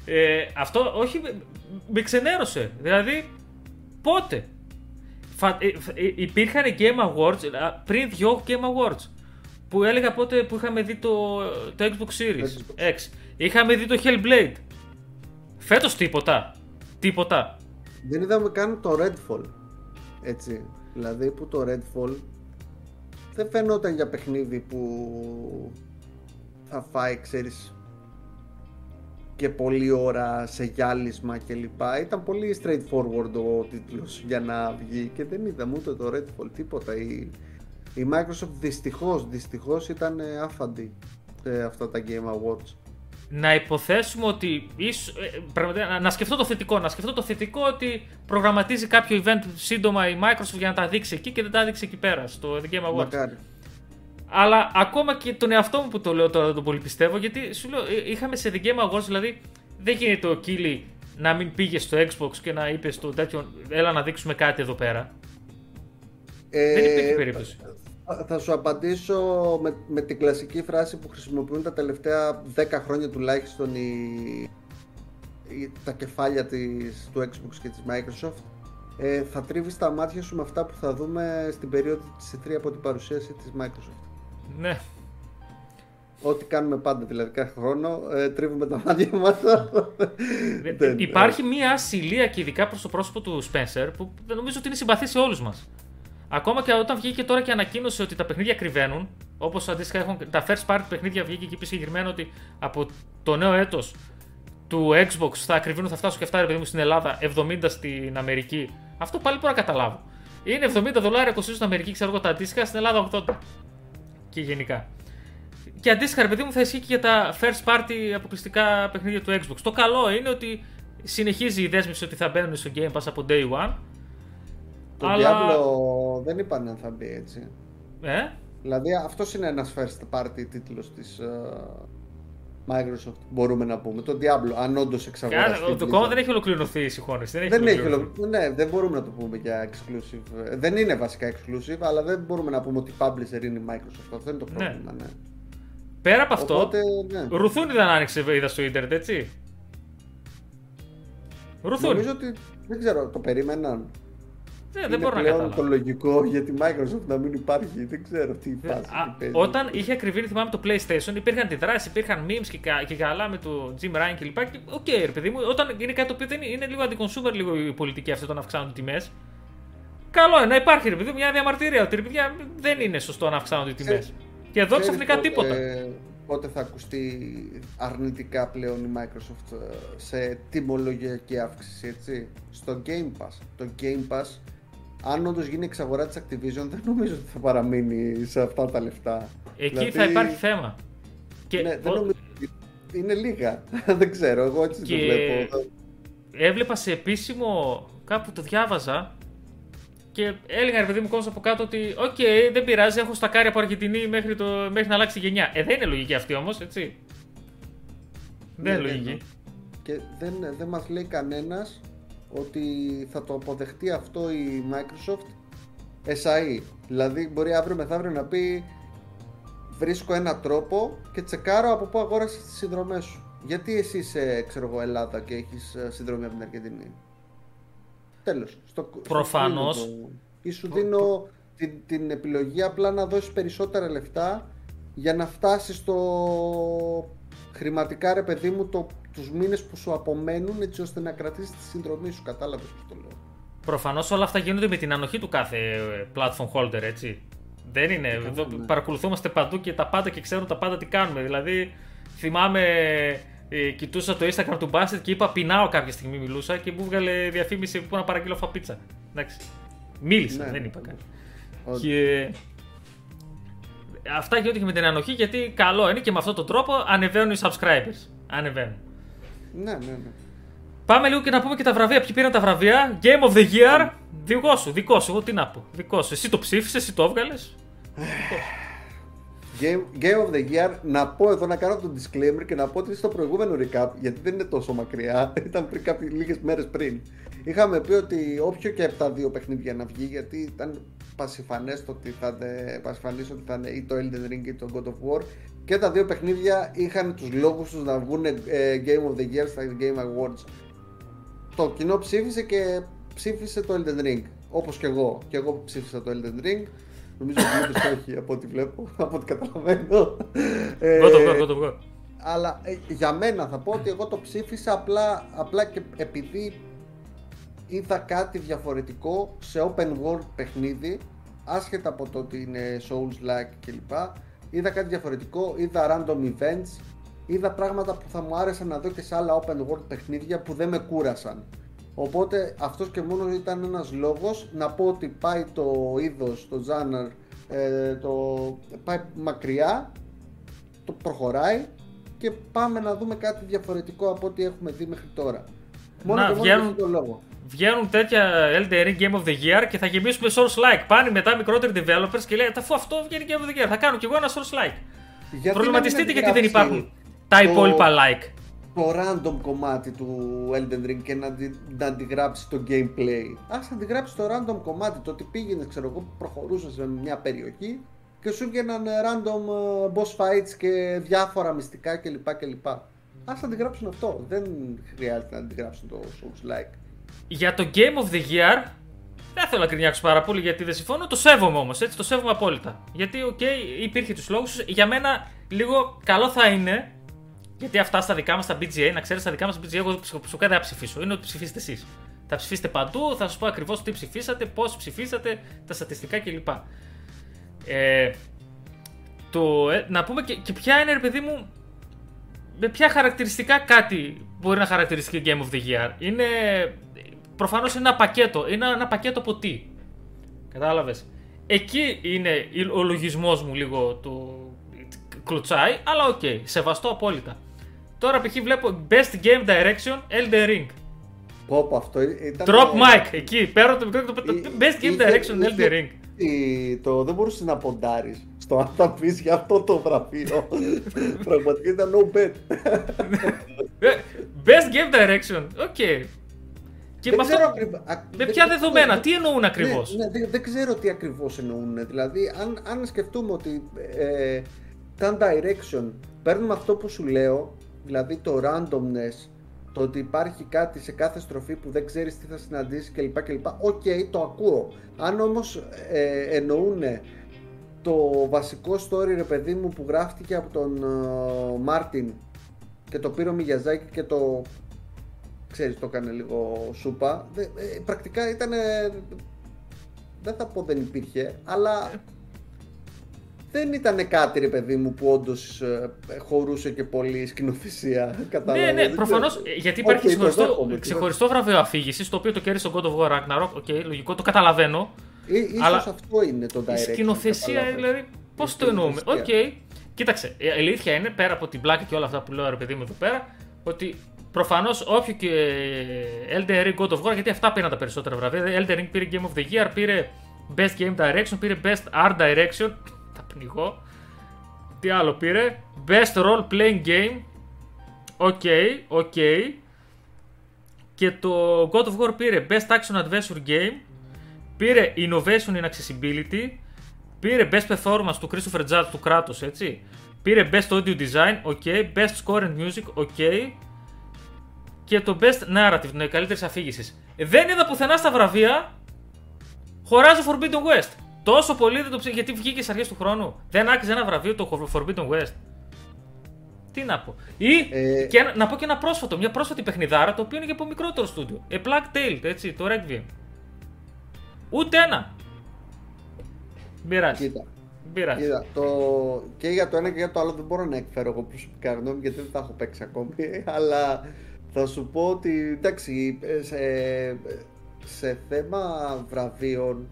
Ε, αυτό όχι, με ξενέρωσε. Δηλαδή, πότε; Φα, ε, ε, υπήρχαν Game Awards πριν δυο Game Awards που έλεγα πότε που είχαμε δει το, το Xbox Series X. Είχαμε δει το Hellblade. Φέτος τίποτα. Τίποτα. Δεν είδαμε καν το Redfall. Έτσι. Δηλαδή που το Redfall δεν φαινόταν για παιχνίδι που θα φάει, ξέρεις, και πολλή ώρα σε γυάλισμα κλπ. Ήταν πολύ straightforward ο τίτλος για να βγει και δεν είδαμε ούτε το Redfall τίποτα. Η, η Microsoft δυστυχώς, δυστυχώς ήταν άφαντη σε αυτά τα Game Awards. Να υποθέσουμε ότι ίσως, ε, να σκεφτώ το θετικό, να σκεφτώ το θετικό ότι προγραμματίζει κάποιο event σύντομα η Microsoft για να τα δείξει εκεί και δεν τα δείξει εκεί πέρα στο The Game Awards. Μακάρι. Αλλά ακόμα και τον εαυτό μου που το λέω τώρα δεν το πολύ πιστεύω, γιατί σου λέω, ε, είχαμε σε The Game Awards, δηλαδή δεν γίνεται ο Κίλι να μην πήγε στο Xbox και να είπε στο τέτοιο, έλα να δείξουμε κάτι εδώ πέρα. Ε, Δεν υπήρχε περίπτωση. Θα σου απαντήσω με, με την κλασική φράση που χρησιμοποιούν τα τελευταία 10 χρόνια τουλάχιστον οι, οι- τα κεφάλια της, του Xbox και της Microsoft. Ε, θα τρίβεις τα μάτια σου με αυτά που θα δούμε στην περίοδο της E3 από την παρουσίαση της Microsoft. Ναι. Ό,τι κάνουμε πάντα δηλαδή κάθε χρόνο, ε, τρίβουμε τα μάτια μας. Δεν- Υπάρχει μια ασυλία και ειδικά προς το πρόσωπο του Spencer που δεν νομίζω ότι είναι συμπαθή σε όλους μας. Ακόμα και όταν βγήκε τώρα και ανακοίνωσε ότι τα παιχνίδια κρυβαίνουν, όπως αντίστοιχα έχουν τα first party παιχνίδια βγήκε και είπε συγκεκριμένα ότι από το νέο έτος του Xbox θα ακριβίνουν, θα φτάσουν και αυτά ρε παιδί μου στην Ελλάδα, 70 στην Αμερική. Αυτό πάλι μπορώ να καταλάβω. Είναι 70 δολάρια κοστίζουν στην Αμερική, ξέρω εγώ τα αντίστοιχα, στην Ελλάδα 80. Και γενικά. Και αντίστοιχα, ρε παιδί μου, θα ισχύει και για τα first party αποκλειστικά παιχνίδια του Xbox. Το καλό είναι ότι συνεχίζει η δέσμευση ότι θα μπαίνουν στο Game Pass από day one. Το αλλά- Diablo δεν είπαν αν θα μπει έτσι. Ε, Δηλαδή αυτός είναι ένας first party τίτλος της ε, Microsoft μπορούμε να πούμε. Το Diablo, αν όντως εξαγοραστεί. Άρα, το Blizzard. κόμμα δεν έχει ολοκληρωθεί η συγχώνευση. Δεν έχει, Δεν έχει ολοκληρωθεί. ολο- Ναι, δεν μπορούμε να το πούμε για exclusive. Ε, Δεν είναι βασικά exclusive, αλλά δεν μπορούμε να πούμε ότι publisher είναι η Microsoft. Αυτό είναι το Ναι. πρόβλημα, ναι. Πέρα από αυτό, Οπότε, ναι. Ρουθούνη δεν άνοιξε, είδα στο Ιντερνετ, έτσι. Ρουθούνη. Νομίζω ότι, δεν ξέρω, το περίμεναν. Ναι, δεν είναι μπορώ να πλέον καταλάβω. το λογικό για τη Microsoft να μην υπάρχει. Δεν ξέρω τι φάση. Α, τι παίζει. όταν είχε ακριβύνει, θυμάμαι το PlayStation, υπήρχαν αντιδράσεις, υπήρχαν memes και, κα- και καλά με το Jim Ryan κλπ. Και οκ, ρε παιδί μου, όταν είναι κάτι το οποίο δεν είναι, είναι λίγο αντι- consumer λίγο η πολιτική αυτή όταν αυξάνονται τιμές. Καλό είναι να υπάρχει ρε παιδί μου μια διαμαρτυρία ότι ρε παιδιά δεν είναι σωστό να αυξάνονται οι τιμές. Ξέρεις- Και εδώ Ξέρεις ξαφνικά πότε- τίποτα. Πότε θα ακουστεί αρνητικά πλέον η Microsoft ε, σε τιμολογιακή αύξηση, έτσι. Στο Game Pass. Το Game Pass, αν όντως γίνει εξαγορά της Activision, δεν νομίζω ότι θα παραμείνει σε αυτά τα λεφτά. Εκεί Δηλαδή, θα υπάρχει θέμα. Και Ναι, δεν ο- νομίζω ότι είναι λίγα. δεν ξέρω, εγώ έτσι Και- το βλέπω. έβλεπα σε επίσημο, κάπου το διάβαζα και έλεγαν ρε παιδί μου κόσμο από κάτω ότι οκ, δεν πειράζει, έχω στακάρει από Αργεντινή μέχρι, το, μέχρι να αλλάξει η γενιά. Ε, δεν είναι λογική αυτή όμως, έτσι. Δεν είναι Ναι, ναι, λογική. ναι. Και δεν, δεν μας λέει κανένας ότι θα το αποδεχτεί αυτό η Microsoft εσαεί. Δηλαδή μπορεί αύριο μεθαύριο να πει βρίσκω ένα τρόπο και τσεκάρω από πού αγόρασες τις συνδρομές σου. Γιατί εσύ είσαι, ξέρω εγώ, Ελλάδα και έχεις ε, συνδρομή από την Αργεντινή; Τέλος. Στο, Προφανώς. στο δίνω το- Ή σου δίνω την, την επιλογή απλά να δώσεις περισσότερα λεφτά για να φτάσεις στο χρηματικά ρε παιδί μου το, τους μήνες που σου απομένουν έτσι ώστε να κρατήσεις τη συνδρομή σου. Κατάλαβες πώς το λέω. Προφανώς όλα αυτά γίνονται με την ανοχή του κάθε ε, platform holder, έτσι. Δεν είναι. Εδώ ναι. παρακολουθούμαστε παντού και τα πάντα και ξέρουν τα πάντα τι κάνουμε. Δηλαδή, θυμάμαι, ε, κοιτούσα το Instagram του Bastard και είπα πεινάω κάποια στιγμή μιλούσα και μου βγάλε διαφήμιση που να παραγγείλω φαπίτσα. Εντάξει. Μίλησα, Ναι, δεν ναι, είπα ναι. κάτι. Ότι- Και αυτά γίνονται και με την ανοχή γιατί καλό είναι και με αυτόν τον τρόπο ανεβαίνουν οι subscribers. Ανεβαίνουν. Ναι, ναι, ναι. Πάμε λίγο και να πούμε και τα βραβεία. Ποιοι πήραν τα βραβεία; Game of the Year. Δικό σου, δικό σου. Εγώ τι να πω. Δικό σου. Εσύ το ψήφισες, εσύ το έβγαλες. Game, Game of the Year, να πω εδώ να κάνω το disclaimer και να πω ότι στο προηγούμενο recap, γιατί δεν είναι τόσο μακριά, ήταν πριν κάποιες λίγες μέρες πριν. Είχαμε πει ότι όποιο και από τα δύο παιχνίδια να βγει, γιατί ήταν πασιφανές το ότι θα είναι, πασιφανής ότι θα είναι ή το Elden Ring ή το God of War και τα δύο παιχνίδια είχαν τους λόγους τους να βγουν ε, Game of the Year στα Game Awards. Το κοινό ψήφισε και ψήφισε το Elden Ring. Όπως και εγώ. Και εγώ ψήφισα το Elden Ring. Νομίζω ότι δεν όχι από ό,τι βλέπω, από ό,τι καταλαβαίνω. Ε, Εγώ το βγάλω, εγώ το βγάλω. αλλά ε, για μένα θα πω ότι εγώ το ψήφισα απλά, απλά και επειδή είδα κάτι διαφορετικό σε open world παιχνίδι άσχετα από το ότι είναι Souls-like κλπ. Είδα κάτι διαφορετικό, είδα random events, είδα πράγματα που θα μου άρεσαν να δω και σε άλλα open world παιχνίδια που δεν με κούρασαν. Οπότε αυτός και μόνος ήταν ένας λόγος να πω ότι πάει το είδος, το genre, ε, το, πάει μακριά το προχωράει και πάμε να δούμε κάτι διαφορετικό από ό,τι έχουμε δει μέχρι τώρα. Μόνο Να, και μόνο βγαίνουν- για αυτόν τον λόγο. Βγαίνουν τέτοια Elden Ring Game of the Year και θα γεμίσουμε source like. Πάνε μετά μικρότεροι developers και λέει αφού αυτό βγαίνει Game of the Year, θα κάνω κι εγώ ένα source like. Γιατί Προβληματιστείτε να μην γιατί δεν γράψει υπάρχουν τα το- υπόλοιπα like. το random κομμάτι του Elden Ring και να, αντι, να αντιγράψει το gameplay. Ας αντιγράψει το random κομμάτι, το ότι πήγαινε, ξέρω εγώ, προχωρούσες σε μια περιοχή και σου βγαίναν random ε, boss fights και διάφορα μυστικά κλπ. κλπ. Ας αντιγράψουν αυτό, δεν χρειάζεται να αντιγράψουν το Souls Like. Για το Game of the Year δεν θέλω να γκρινιάξω πάρα πολύ γιατί δεν συμφωνώ. Το σέβομαι όμως, έτσι. Το σέβομαι απόλυτα. Γιατί, OK, okay, υπήρχε τους λόγους. Για μένα, λίγο καλό θα είναι. Γιατί αυτά στα δικά μας τα BGA, να ξέρεις, στα δικά μας τα BGA, εγώ σου δεν θα ψηφίσω. Είναι ότι ψηφίσετε εσείς. Θα ψηφίσετε παντού, θα σας πω ακριβώς τι ψηφίσατε, πώς ψηφίσατε, τα στατιστικά κλπ. Ε, το, ε, να πούμε και, και ποια είναι, ρε παιδί μου, με ποια χαρακτηριστικά κάτι μπορεί να χαρακτηριστεί Game of the Year. Είναι προφανώς είναι ένα πακέτο. Είναι ένα πακέτο από τι. Κατάλαβες. Εκεί είναι ο λογισμός μου λίγο του κλωτσάει, αλλά OK, okay, σεβαστό απόλυτα. Τώρα π.χ. βλέπω Best Game Direction Elden Ring. Πω, πω, αυτό ήταν... Drop mic, εκεί, πέρα το μικρό το Best Game Direction Elden Ring. Το, δεν μπορούσες να ποντάρεις στο αν θα πεις για αυτό το βραβείο. Πραγματικά ήταν no bet. Best Game Direction, OK. Okay. Και δεν με, ξέρω με ποια δεδομένα, τι εννοούν ακριβώς; Ναι, ναι, δεν, ξέρω τι ακριβώς εννοούν. Δηλαδή, αν, αν σκεφτούμε ότι ε, τα direction παίρνουμε αυτό που σου λέω, δηλαδή το randomness, το ότι υπάρχει κάτι σε κάθε στροφή που δεν ξέρεις τι θα συναντήσεις κλπ. κλπ. OK, okay, το ακούω. Αν όμως ε, εννοούν το βασικό story, ρε παιδί μου, που γράφτηκε από τον ε, Μάρτιν και το πήρε ο Μιγιαζάκη και το ξέρεις το έκανε λίγο σούπα. Ε, πρακτικά ήταν, δεν θα πω δεν υπήρχε, αλλά δεν ήταν κάτι ρε παιδί μου που όντως ε, χωρούσε και πολύ σκηνοθεσία. Ναι, ναι, προφανώς. Γιατί υπάρχει okay, ξεχωριστό, ξεχωριστό βραβείο αφήγησης, το οποίο το κέρδισε στον God of War Ragnarok. OK, okay, λογικό, το καταλαβαίνω. Ή, ίσως αλλά αυτό είναι το direct. Η σκηνοθεσία, δηλαδή, πώς το εννοούμε; OK. Okay. Κοίταξε, η αλήθεια είναι πέρα από την πλάκα και όλα αυτά που λέω ρε παιδί μου εδώ πέρα, ότι Προφανώς όποιο και Elden Ring God of War, γιατί αυτά πήραν τα περισσότερα βραβεία. Elden Ring πήρε Game of the Year, πήρε Best Game Direction, πήρε Best Art Direction. Τα πνιγώ. Τι άλλο πήρε. Best Role Playing Game. Οκ, okay, οκ. Okay. Και το God of War πήρε Best Action Adventure Game. Πήρε Innovation in Accessibility. Πήρε Best Performance του Christopher Judge του κράτους, έτσι. Πήρε Best Audio Design, ok. Best Score and Music, ok και το Best Narrative, την καλύτερης αφήγησης. Δεν είδα πουθενά στα βραβεία χωράζει Forbidden West. Τόσο πολύ δεν το ψήφισα γιατί βγήκε στις αρχές του χρόνου. Δεν άξιζε ένα βραβείο το Forbidden West. Τι να πω. Ή ε... και να πω και ένα πρόσφατο, μια πρόσφατη παιχνιδάρα το οποίο είναι και από μικρότερο στούντιο. A Black Tail, έτσι, το Requiem. Ούτε ένα. Μπειράζει. Κοίτα. Κοίτα, το... Και για το ένα και για το άλλο δεν μπορώ να εκφέρω εγώ προσωπικά γνώμη γιατί δεν τα έχω παίξει ακόμη. Αλλά θα σου πω ότι εντάξει, σε, σε θέμα βραβείων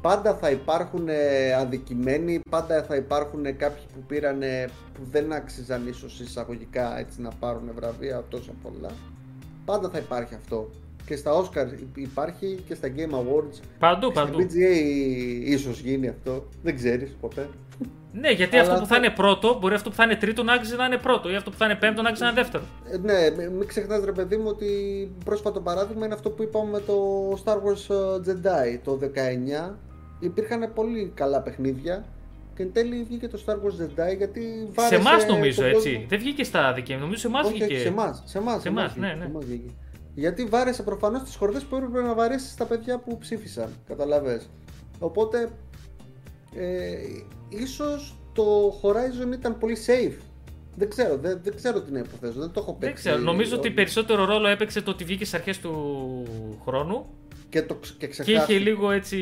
πάντα θα υπάρχουν ε, αδικημένοι, πάντα θα υπάρχουν κάποιοι που πήραν που δεν άξιζαν ίσως εισαγωγικά έτσι να πάρουν βραβεία τόσα πολλά. Πάντα θα υπάρχει αυτό. Και στα Oscar υπάρχει και στα Game Awards. Παντού, παντού. Στα BGA ίσως γίνει αυτό. Δεν ξέρεις ποτέ. Ναι, γιατί αυτό που θα είναι πρώτο, μπορεί αυτό που θα είναι τρίτο να άξιζε να είναι πρώτο, ή αυτό που θα είναι πέμπτο να άξιζε να είναι δεύτερο. Ε, ναι, μην ξεχνάς, ρε παιδί μου, ότι πρόσφατο παράδειγμα είναι αυτό που είπαμε με το Star Wars ε, Jedi το 19. Υπήρχαν πολύ καλά παιχνίδια και εν τέλει βγήκε το Star Wars Jedi γιατί βάρεσε. Σε εμάς νομίζω έτσι. Δεν βγήκε στα δικαία Νομίζω σε εμάς βγήκε. Σε εμάς. Σε εμάς. Σε εμάς, ναι, ναι. Γιατί βάρεσε προφανώς τις χορδές που έπρεπε να βαρέσεις στα παιδιά που ψήφισαν. Καταλαβέ. Οπότε. Ε, ίσως το Horizon ήταν πολύ safe. Δεν ξέρω, δεν, δεν ξέρω τι να υποθέσω, δεν το έχω παίξει. Δεν ξέρω, νομίζω ότι περισσότερο ρόλο έπαιξε το ότι βγήκε στις αρχές του χρόνου. Και, το, και, και είχε λίγο έτσι.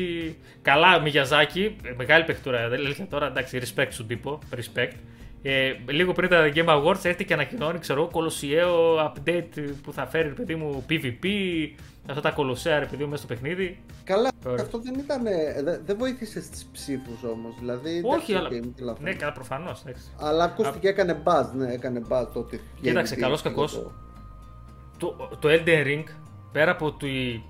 Καλά, Μιγιαζάκι, μεγάλη παιχτούρα. Δεν τώρα εντάξει, respect στον τύπο. Respect. Ε, λίγο πριν τα Game Awards έρθει και ανακοινώνει, ξέρω, κολοσιαίο update που θα φέρει, παιδί μου, PvP, αυτά τα κολοσσέα, ρε παιδί μου, μέσα στο παιχνίδι. Καλά, αυτό δεν ήταν, δεν, δεν βοήθησε στις ψήφους όμως, δηλαδή... Όχι, αλλά... ναι, καλά, προφανώς. Αλλά ακούστηκε, Α... έκανε buzz, ναι, έκανε buzz το ότι... Κοίταξε, καλός κακός, το... το, το Elden Ring, πέρα από ότι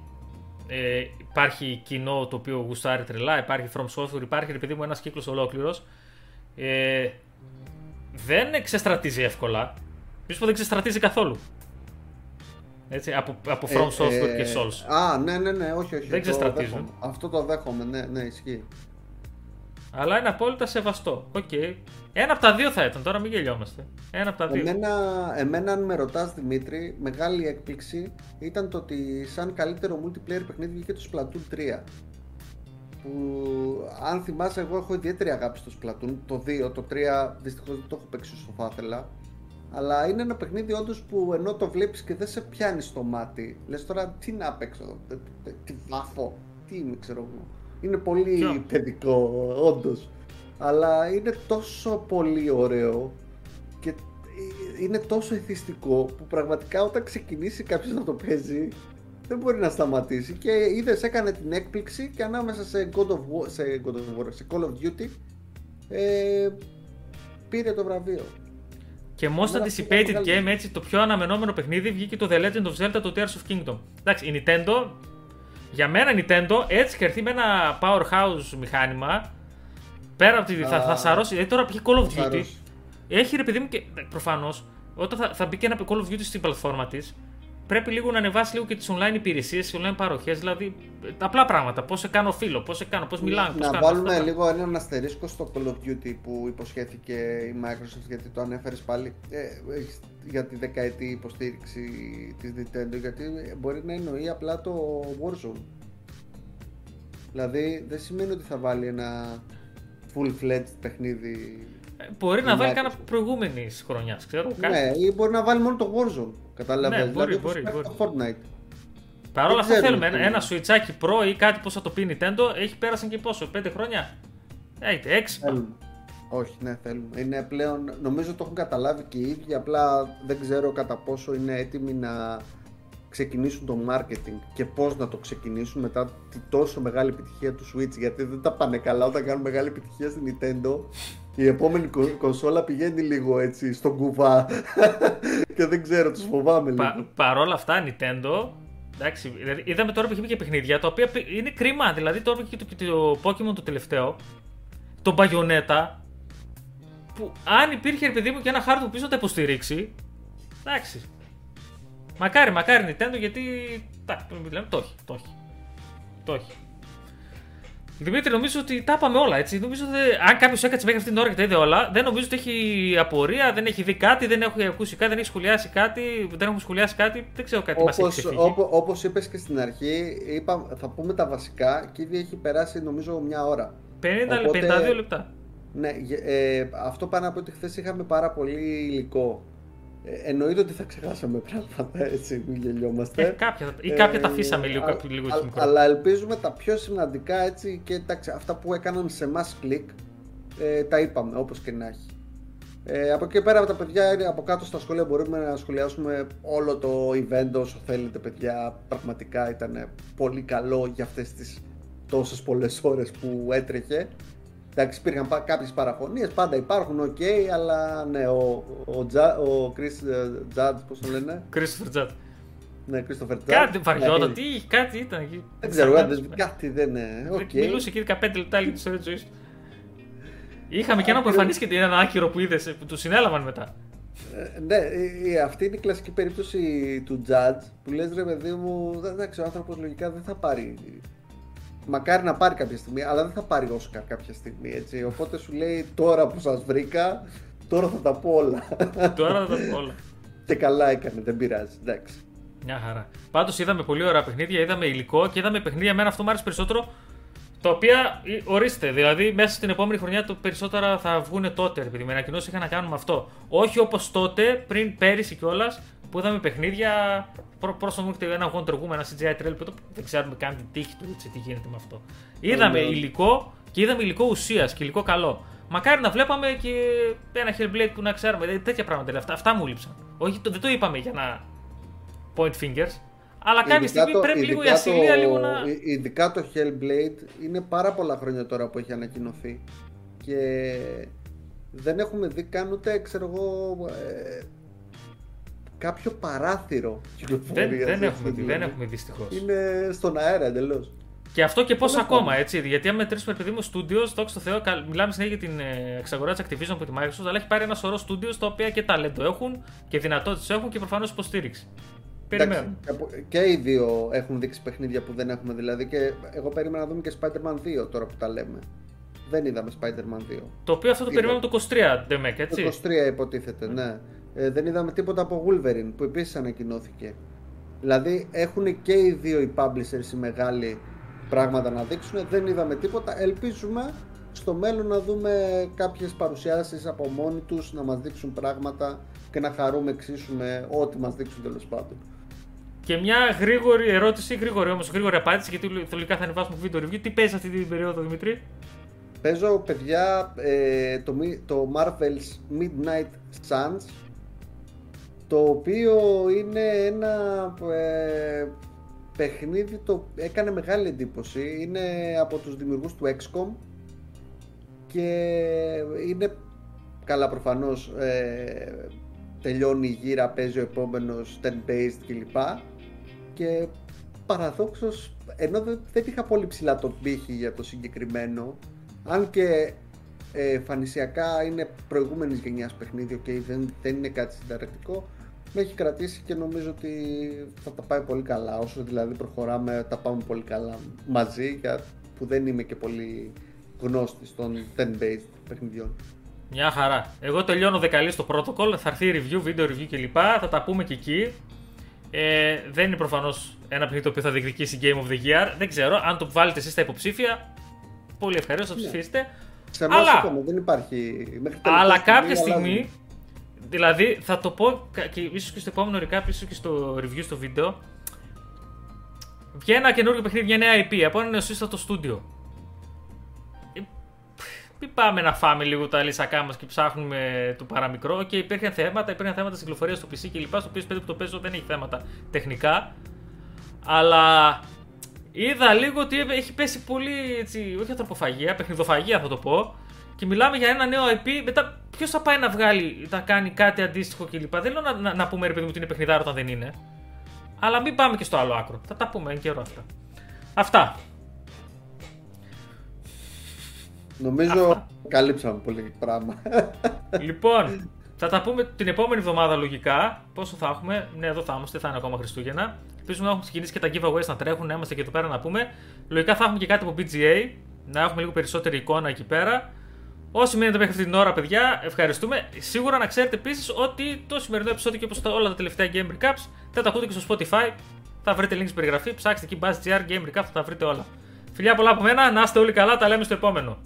ε, υπάρχει κοινό το οποίο γουστάρει τρελά, υπάρχει From Software, υπάρχει, ρε παιδί μου, ένας κύκλος ολόκληρος, ε, δεν ξεστρατίζει εύκολα. Μη δεν ξεστρατίζει καθόλου. Έτσι, από, από From ε, Software ε, και Souls. Α, ναι, ναι, ναι, όχι, όχι. Δεν ξεστρατίζουν. Αυτό το δέχομαι, ναι, ναι, ισχύει. Αλλά είναι απόλυτα σεβαστό. OK. Okay. Ένα από τα δύο θα ήταν, τώρα μην γελιόμαστε. Ένα από τα δύο. Εμένα, εμένα αν με ρωτάς Δημήτρη, μεγάλη έκπληξη ήταν το ότι σαν καλύτερο multiplayer παιχνίδι βγήκε το Splatoon 3. Που αν θυμάσαι, εγώ έχω ιδιαίτερη αγάπη στο Splatoon. Το 2, το 3 δυστυχώς δεν το έχω παίξει όσο θα ήθελα. Αλλά είναι ένα παιχνίδι όντως που ενώ το βλέπεις και δεν σε πιάνει στο μάτι, λες τώρα τι να παίξω, τι βάφω, τι είμαι, ξέρω εγώ. Είναι πολύ παιδικό, όντως. Αλλά είναι τόσο πολύ ωραίο και είναι τόσο εθιστικό που πραγματικά όταν ξεκινήσει κάποιος να το παίζει δεν μπορεί να σταματήσει. Και είδες, έκανε την έκπληξη και ανάμεσα σε, God of War, σε, God of War, σε Call of Duty ε, πήρε το βραβείο. Και most anticipated game, έτσι, το πιο αναμενόμενο παιχνίδι βγήκε το The Legend of Zelda, το Tears of Kingdom. Εντάξει, η Nintendo, για μένα η Nintendo έτσι και έρθει με ένα powerhouse μηχάνημα. Πέρα από τη. θα, θα σαρώσει. Δηλαδή τώρα πήγε Call of Duty. Έχει ρε παιδί μου και. Προφανώς, όταν θα, θα μπει και ένα Call of Duty στην πλατφόρμα της, πρέπει λίγο να ανεβάσει λίγο και τις online υπηρεσίες, τις online παροχές, δηλαδή τα απλά πράγματα. Πώς σε κάνω φίλο, πώς σε κάνω, πώς μιλάω. Να βάλουμε λίγο έναν αστερίσκο στο Call of Duty που υποσχέθηκε η Microsoft γιατί το ανέφερες πάλι ε, για τη δεκαετή υποστήριξη της Nintendo. Γιατί μπορεί να εννοεί απλά το Warzone. Δηλαδή δεν σημαίνει ότι θα βάλει ένα full-fledged παιχνίδι Μπορεί να βάλει κάνα προηγούμενης χρονιάς, ξέρω. Ναι, ή μπορεί να βάλει μόνο το Warzone. Κατάλαβε. Ναι, μπορεί, δηλαδή, μπορεί, μπορεί. Το Fortnite. Παρ' όλα αυτά θέλουμε ένα, ένα σουιτσάκι Pro ή κάτι πώς θα το πει Nintendo. Έχει πέρασαν και πόσο, 5 χρόνια; Έχετε, 6. Όχι, ναι, θέλουμε. Είναι πλέον, νομίζω το έχουν καταλάβει και οι ίδιοι, απλά δεν ξέρω κατά πόσο είναι έτοιμοι να ξεκινήσουν το marketing και πώς να το ξεκινήσουν μετά τη τόσο μεγάλη επιτυχία του Switch. Γιατί δεν τα πάνε καλά όταν κάνουν μεγάλη επιτυχία στην Nintendo η επόμενη κονσόλα πηγαίνει λίγο έτσι στον κουβά και δεν ξέρω, τους φοβάμαι λίγο. Πα, παρόλα αυτά, Nintendo, εντάξει, δηλαδή, είδαμε τώρα που έχει και παιχνίδια τα οποία είναι κρίμα. Δηλαδή τώρα και το, και το Pokemon το τελευταίο, το Bayonetta, που αν υπήρχε ρε παιδί μου και ένα χάρτη που πίσω τα υποστηρίξει, εντάξει. Μακάρι, μακάρι Nintendo γιατί, εντάξει, το έχει, το έχει. Το έχει. Δημήτρη, νομίζω ότι τα είπαμε όλα έτσι. Νομίζω ότι αν κάποιος έκατσε μέχρι αυτήν την ώρα και τα είδε όλα, δεν νομίζω ότι έχει απορία, δεν έχει δει κάτι, δεν έχει ακούσει κάτι, δεν έχει σχολιάσει κάτι, δεν έχουμε σχολιάσει κάτι. Δεν ξέρω κάτι όπως, μας έχει Όπω είπες και στην αρχή, είπα, θα πούμε τα βασικά και ήδη έχει περάσει νομίζω μια ώρα. 50 Οπότε, 52 λεπτά. Ναι, ε, αυτό πάνω από ότι χθες είχαμε πάρα πολύ υλικό. Ε, εννοείται ότι θα ξεχάσαμε πράγματα, έτσι, μην γελιόμαστε. Ε, κάποια, ή κάποια τα αφήσαμε λίγο, α, λίγο α, Αλλά ελπίζουμε τα πιο σημαντικά, έτσι, και εντάξει, αυτά που έκαναν σε εμά κλικ, ε, τα είπαμε, όπως και να έχει. Ε, από εκεί πέρα από τα παιδιά, από κάτω στα σχόλια μπορούμε να σχολιάσουμε όλο το event όσο θέλετε παιδιά. Πραγματικά ήταν πολύ καλό για αυτές τις τόσες πολλές ώρες που έτρεχε. Εντάξει, υπήρχαν κάποιες παραφωνίες, πάντα υπάρχουν, OK, okay, αλλά ναι, ο, ο, Τζα, ο Chris Τζατ, πώς το λένε; Christopher Τζατ. Ναι, Christopher Τζατ. Κάτι βαριόταν, ναι, τι, κάτι ήταν εκεί. Δεν ξέρω, κάτι δεν είναι. Okay. Μιλούσε εκεί 15 λεπτά για τη ιστορία της ζωής του. Είχαμε και ένα που εμφανίστηκε ένα άκυρο που είδες, που του συνέλαβαν μετά. Ε, ναι, αυτή είναι η κλασική περίπτωση του Judge που λες ρε παιδί μου, δεν ξέρω, ο άνθρωπος λογικά δεν θα πάρει μακάρι να πάρει κάποια στιγμή, αλλά δεν θα πάρει Όσκαρ κάποια στιγμή, έτσι. Οπότε σου λέει τώρα που σας βρήκα, τώρα θα τα πω όλα. Τώρα θα τα πω όλα. και καλά έκανε, δεν πειράζει, εντάξει. Μια χαρά. Πάντως είδαμε πολύ ωραία παιχνίδια, είδαμε υλικό και είδαμε παιχνίδια. Εμένα αυτό μου άρεσε περισσότερο. Τα οποία ορίστε, δηλαδή μέσα στην επόμενη χρονιά το περισσότερα θα βγουν τότε. Επειδή με ανακοινώσει είχαν να κάνουμε αυτό. Όχι όπως τότε, πριν πέρυσι κιόλας, που είδαμε παιχνίδια. Πρόσωπο μου ένα Wonder Woman, ένα CGI Trail που δεν ξέρουμε καν την τύχη του, έτσι, τι γίνεται με αυτό. Είδαμε mm. υλικό και είδαμε υλικό ουσίας και υλικό καλό. Μακάρι να βλέπαμε και ένα Hellblade που να ξέρουμε. Δηλαδή, τέτοια πράγματα. Αυτά, αυτά μου λείψαν. Όχι, το, δεν το είπαμε για να point fingers. Αλλά κάποια στιγμή πρέπει λίγο η ασυλία λίγο να. Ειδικά το Hellblade είναι πάρα πολλά χρόνια τώρα που έχει ανακοινωθεί. Και δεν έχουμε δει καν ούτε ξέρω εγώ ε, κάποιο παράθυρο Δεν, δεν έχουμε δει, δεν έχουμε δυστυχώς. Είναι στον αέρα εντελώς. Και αυτό και πώς Πολύ ακόμα, ακόμα. έτσι. Γιατί αν μετρήσουμε, παιδί μου, studios, το στο Θεό, καλ- μιλάμε συνέχεια για την ε, εξαγορά της Activision από τη Microsoft, αλλά έχει πάρει ένα σωρό studios τα οποία και ταλέντο έχουν και δυνατότητες έχουν και προφανώς υποστήριξη. Περιμένουμε. Εντάξει, και οι δύο έχουν δείξει παιχνίδια που δεν έχουμε δηλαδή. Και εγώ περίμενα να δούμε και Spider-Man 2 τώρα που τα λέμε. Δεν είδαμε Spider-Man 2. Το οποίο αυτό το Είδα. περιμένουμε το 23, Ντεμέκ, Το έτσι. 23 υποτίθεται, ναι. Ε, δεν είδαμε τίποτα από Wolverine που επίσης ανακοινώθηκε. Δηλαδή έχουν και οι δύο οι publishers οι μεγάλοι πράγματα να δείξουν. Δεν είδαμε τίποτα. Ελπίζουμε στο μέλλον να δούμε κάποιες παρουσιάσεις από μόνοι τους να μας δείξουν πράγματα και να χαρούμε εξίσου με ό,τι μας δείξουν τέλος πάντων. Και μια γρήγορη ερώτηση, γρήγορη όμως, γρήγορη απάντηση, γιατί τελικά θα ανεβάσουμε βίντεο review. Τι παίζει αυτή την περίοδο, Δημήτρη; Παίζω παιδιά ε, το, μι- το Marvel's Midnight Suns το οποίο είναι ένα ε, παιχνίδι το έκανε μεγάλη εντύπωση. Είναι από τους δημιουργούς του XCOM και είναι καλά προφανώς ε, τελειώνει η γύρα παίζει ο επόμενος turn-based κλπ. Και παραδόξως ενώ δεν, δεν είχα πολύ ψηλά τον πύχη για το συγκεκριμένο αν και ε, φανησιακά είναι προηγούμενης γενιάς παιχνίδι και δεν, δεν είναι κάτι συνταρακτικό με έχει κρατήσει και νομίζω ότι θα τα πάει πολύ καλά όσο δηλαδή προχωράμε τα πάμε πολύ καλά μαζί για, που δεν είμαι και πολύ γνώστης των 10-based παιχνιδιών Μια χαρά. Εγώ τελειώνω δεκαλής στο protocol, θα έρθει review, βίντεο review κλπ. Θα τα πούμε και εκεί. Ε, δεν είναι προφανώς ένα παιχνίδι το οποίο θα διεκδικήσει Game of the Year. Δεν ξέρω. Αν το βάλετε εσείς στα υποψήφια, πολύ ευχαρίστως να Ναι. ψηφίσετε. σε εμάς Αλλά- είπαμε, δεν υπάρχει μέχρι τελευταία Αλλά κάποια αλλάζουν. στιγμή, δηλαδή θα το πω κα- και ίσως και στο επόμενο recap, ίσως και στο review στο βίντεο. Βγαίνει ένα καινούργιο παιχνίδι, μια νέα IP από ένα νεοσύστατο στούντιο. Ε, Μην πάμε να φάμε λίγο τα λύσακά μας και ψάχνουμε το παραμικρό. Και υπήρχαν θέματα, υπήρχαν θέματα στην κυκλοφορία στο PC κλπ. Στο PS5 που το παίζω δεν έχει θέματα τεχνικά. Αλλά είδα λίγο ότι έχει πέσει πολύ έτσι, όχι ανθρωποφαγία, παιχνιδοφαγία θα το πω. Και μιλάμε για ένα νέο IP. Μετά, ποιος θα πάει να βγάλει, να κάνει κάτι αντίστοιχο κλπ. Δεν λέω να, να, να πούμε ρε παιδί μου ότι είναι παιχνιδάρο όταν δεν είναι. Αλλά μην πάμε και στο άλλο άκρο. Θα τα πούμε εν καιρό αυτά. Αυτά. νομίζω καλύψαμε πολύ πράγμα λοιπόν, θα τα πούμε την επόμενη εβδομάδα λογικά. Πόσο θα έχουμε; Ναι, εδώ θα είμαστε, θα είναι ακόμα Χριστούγεννα. Ελπίζουμε να έχουμε ξεκινήσει και τα giveaways να τρέχουν, να είμαστε και εδώ πέρα να πούμε. Λογικά θα έχουμε και κάτι από BGA, να έχουμε λίγο περισσότερη εικόνα εκεί πέρα. Όσοι μείνετε μέχρι αυτή την ώρα, παιδιά, ευχαριστούμε. Σίγουρα να ξέρετε επίσης ότι το σημερινό επεισόδιο και όπως όλα τα τελευταία Game Recaps θα τα ακούτε και στο Spotify. Θα βρείτε link στην περιγραφή. Ψάξτε εκεί BuzzGR Game Recap, θα τα βρείτε όλα. Φιλιά πολλά από μένα, να είστε όλοι καλά, τα λέμε στο επόμενο.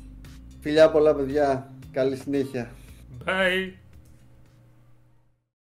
Φιλιά πολλά παιδιά καλή συνέχεια Bye.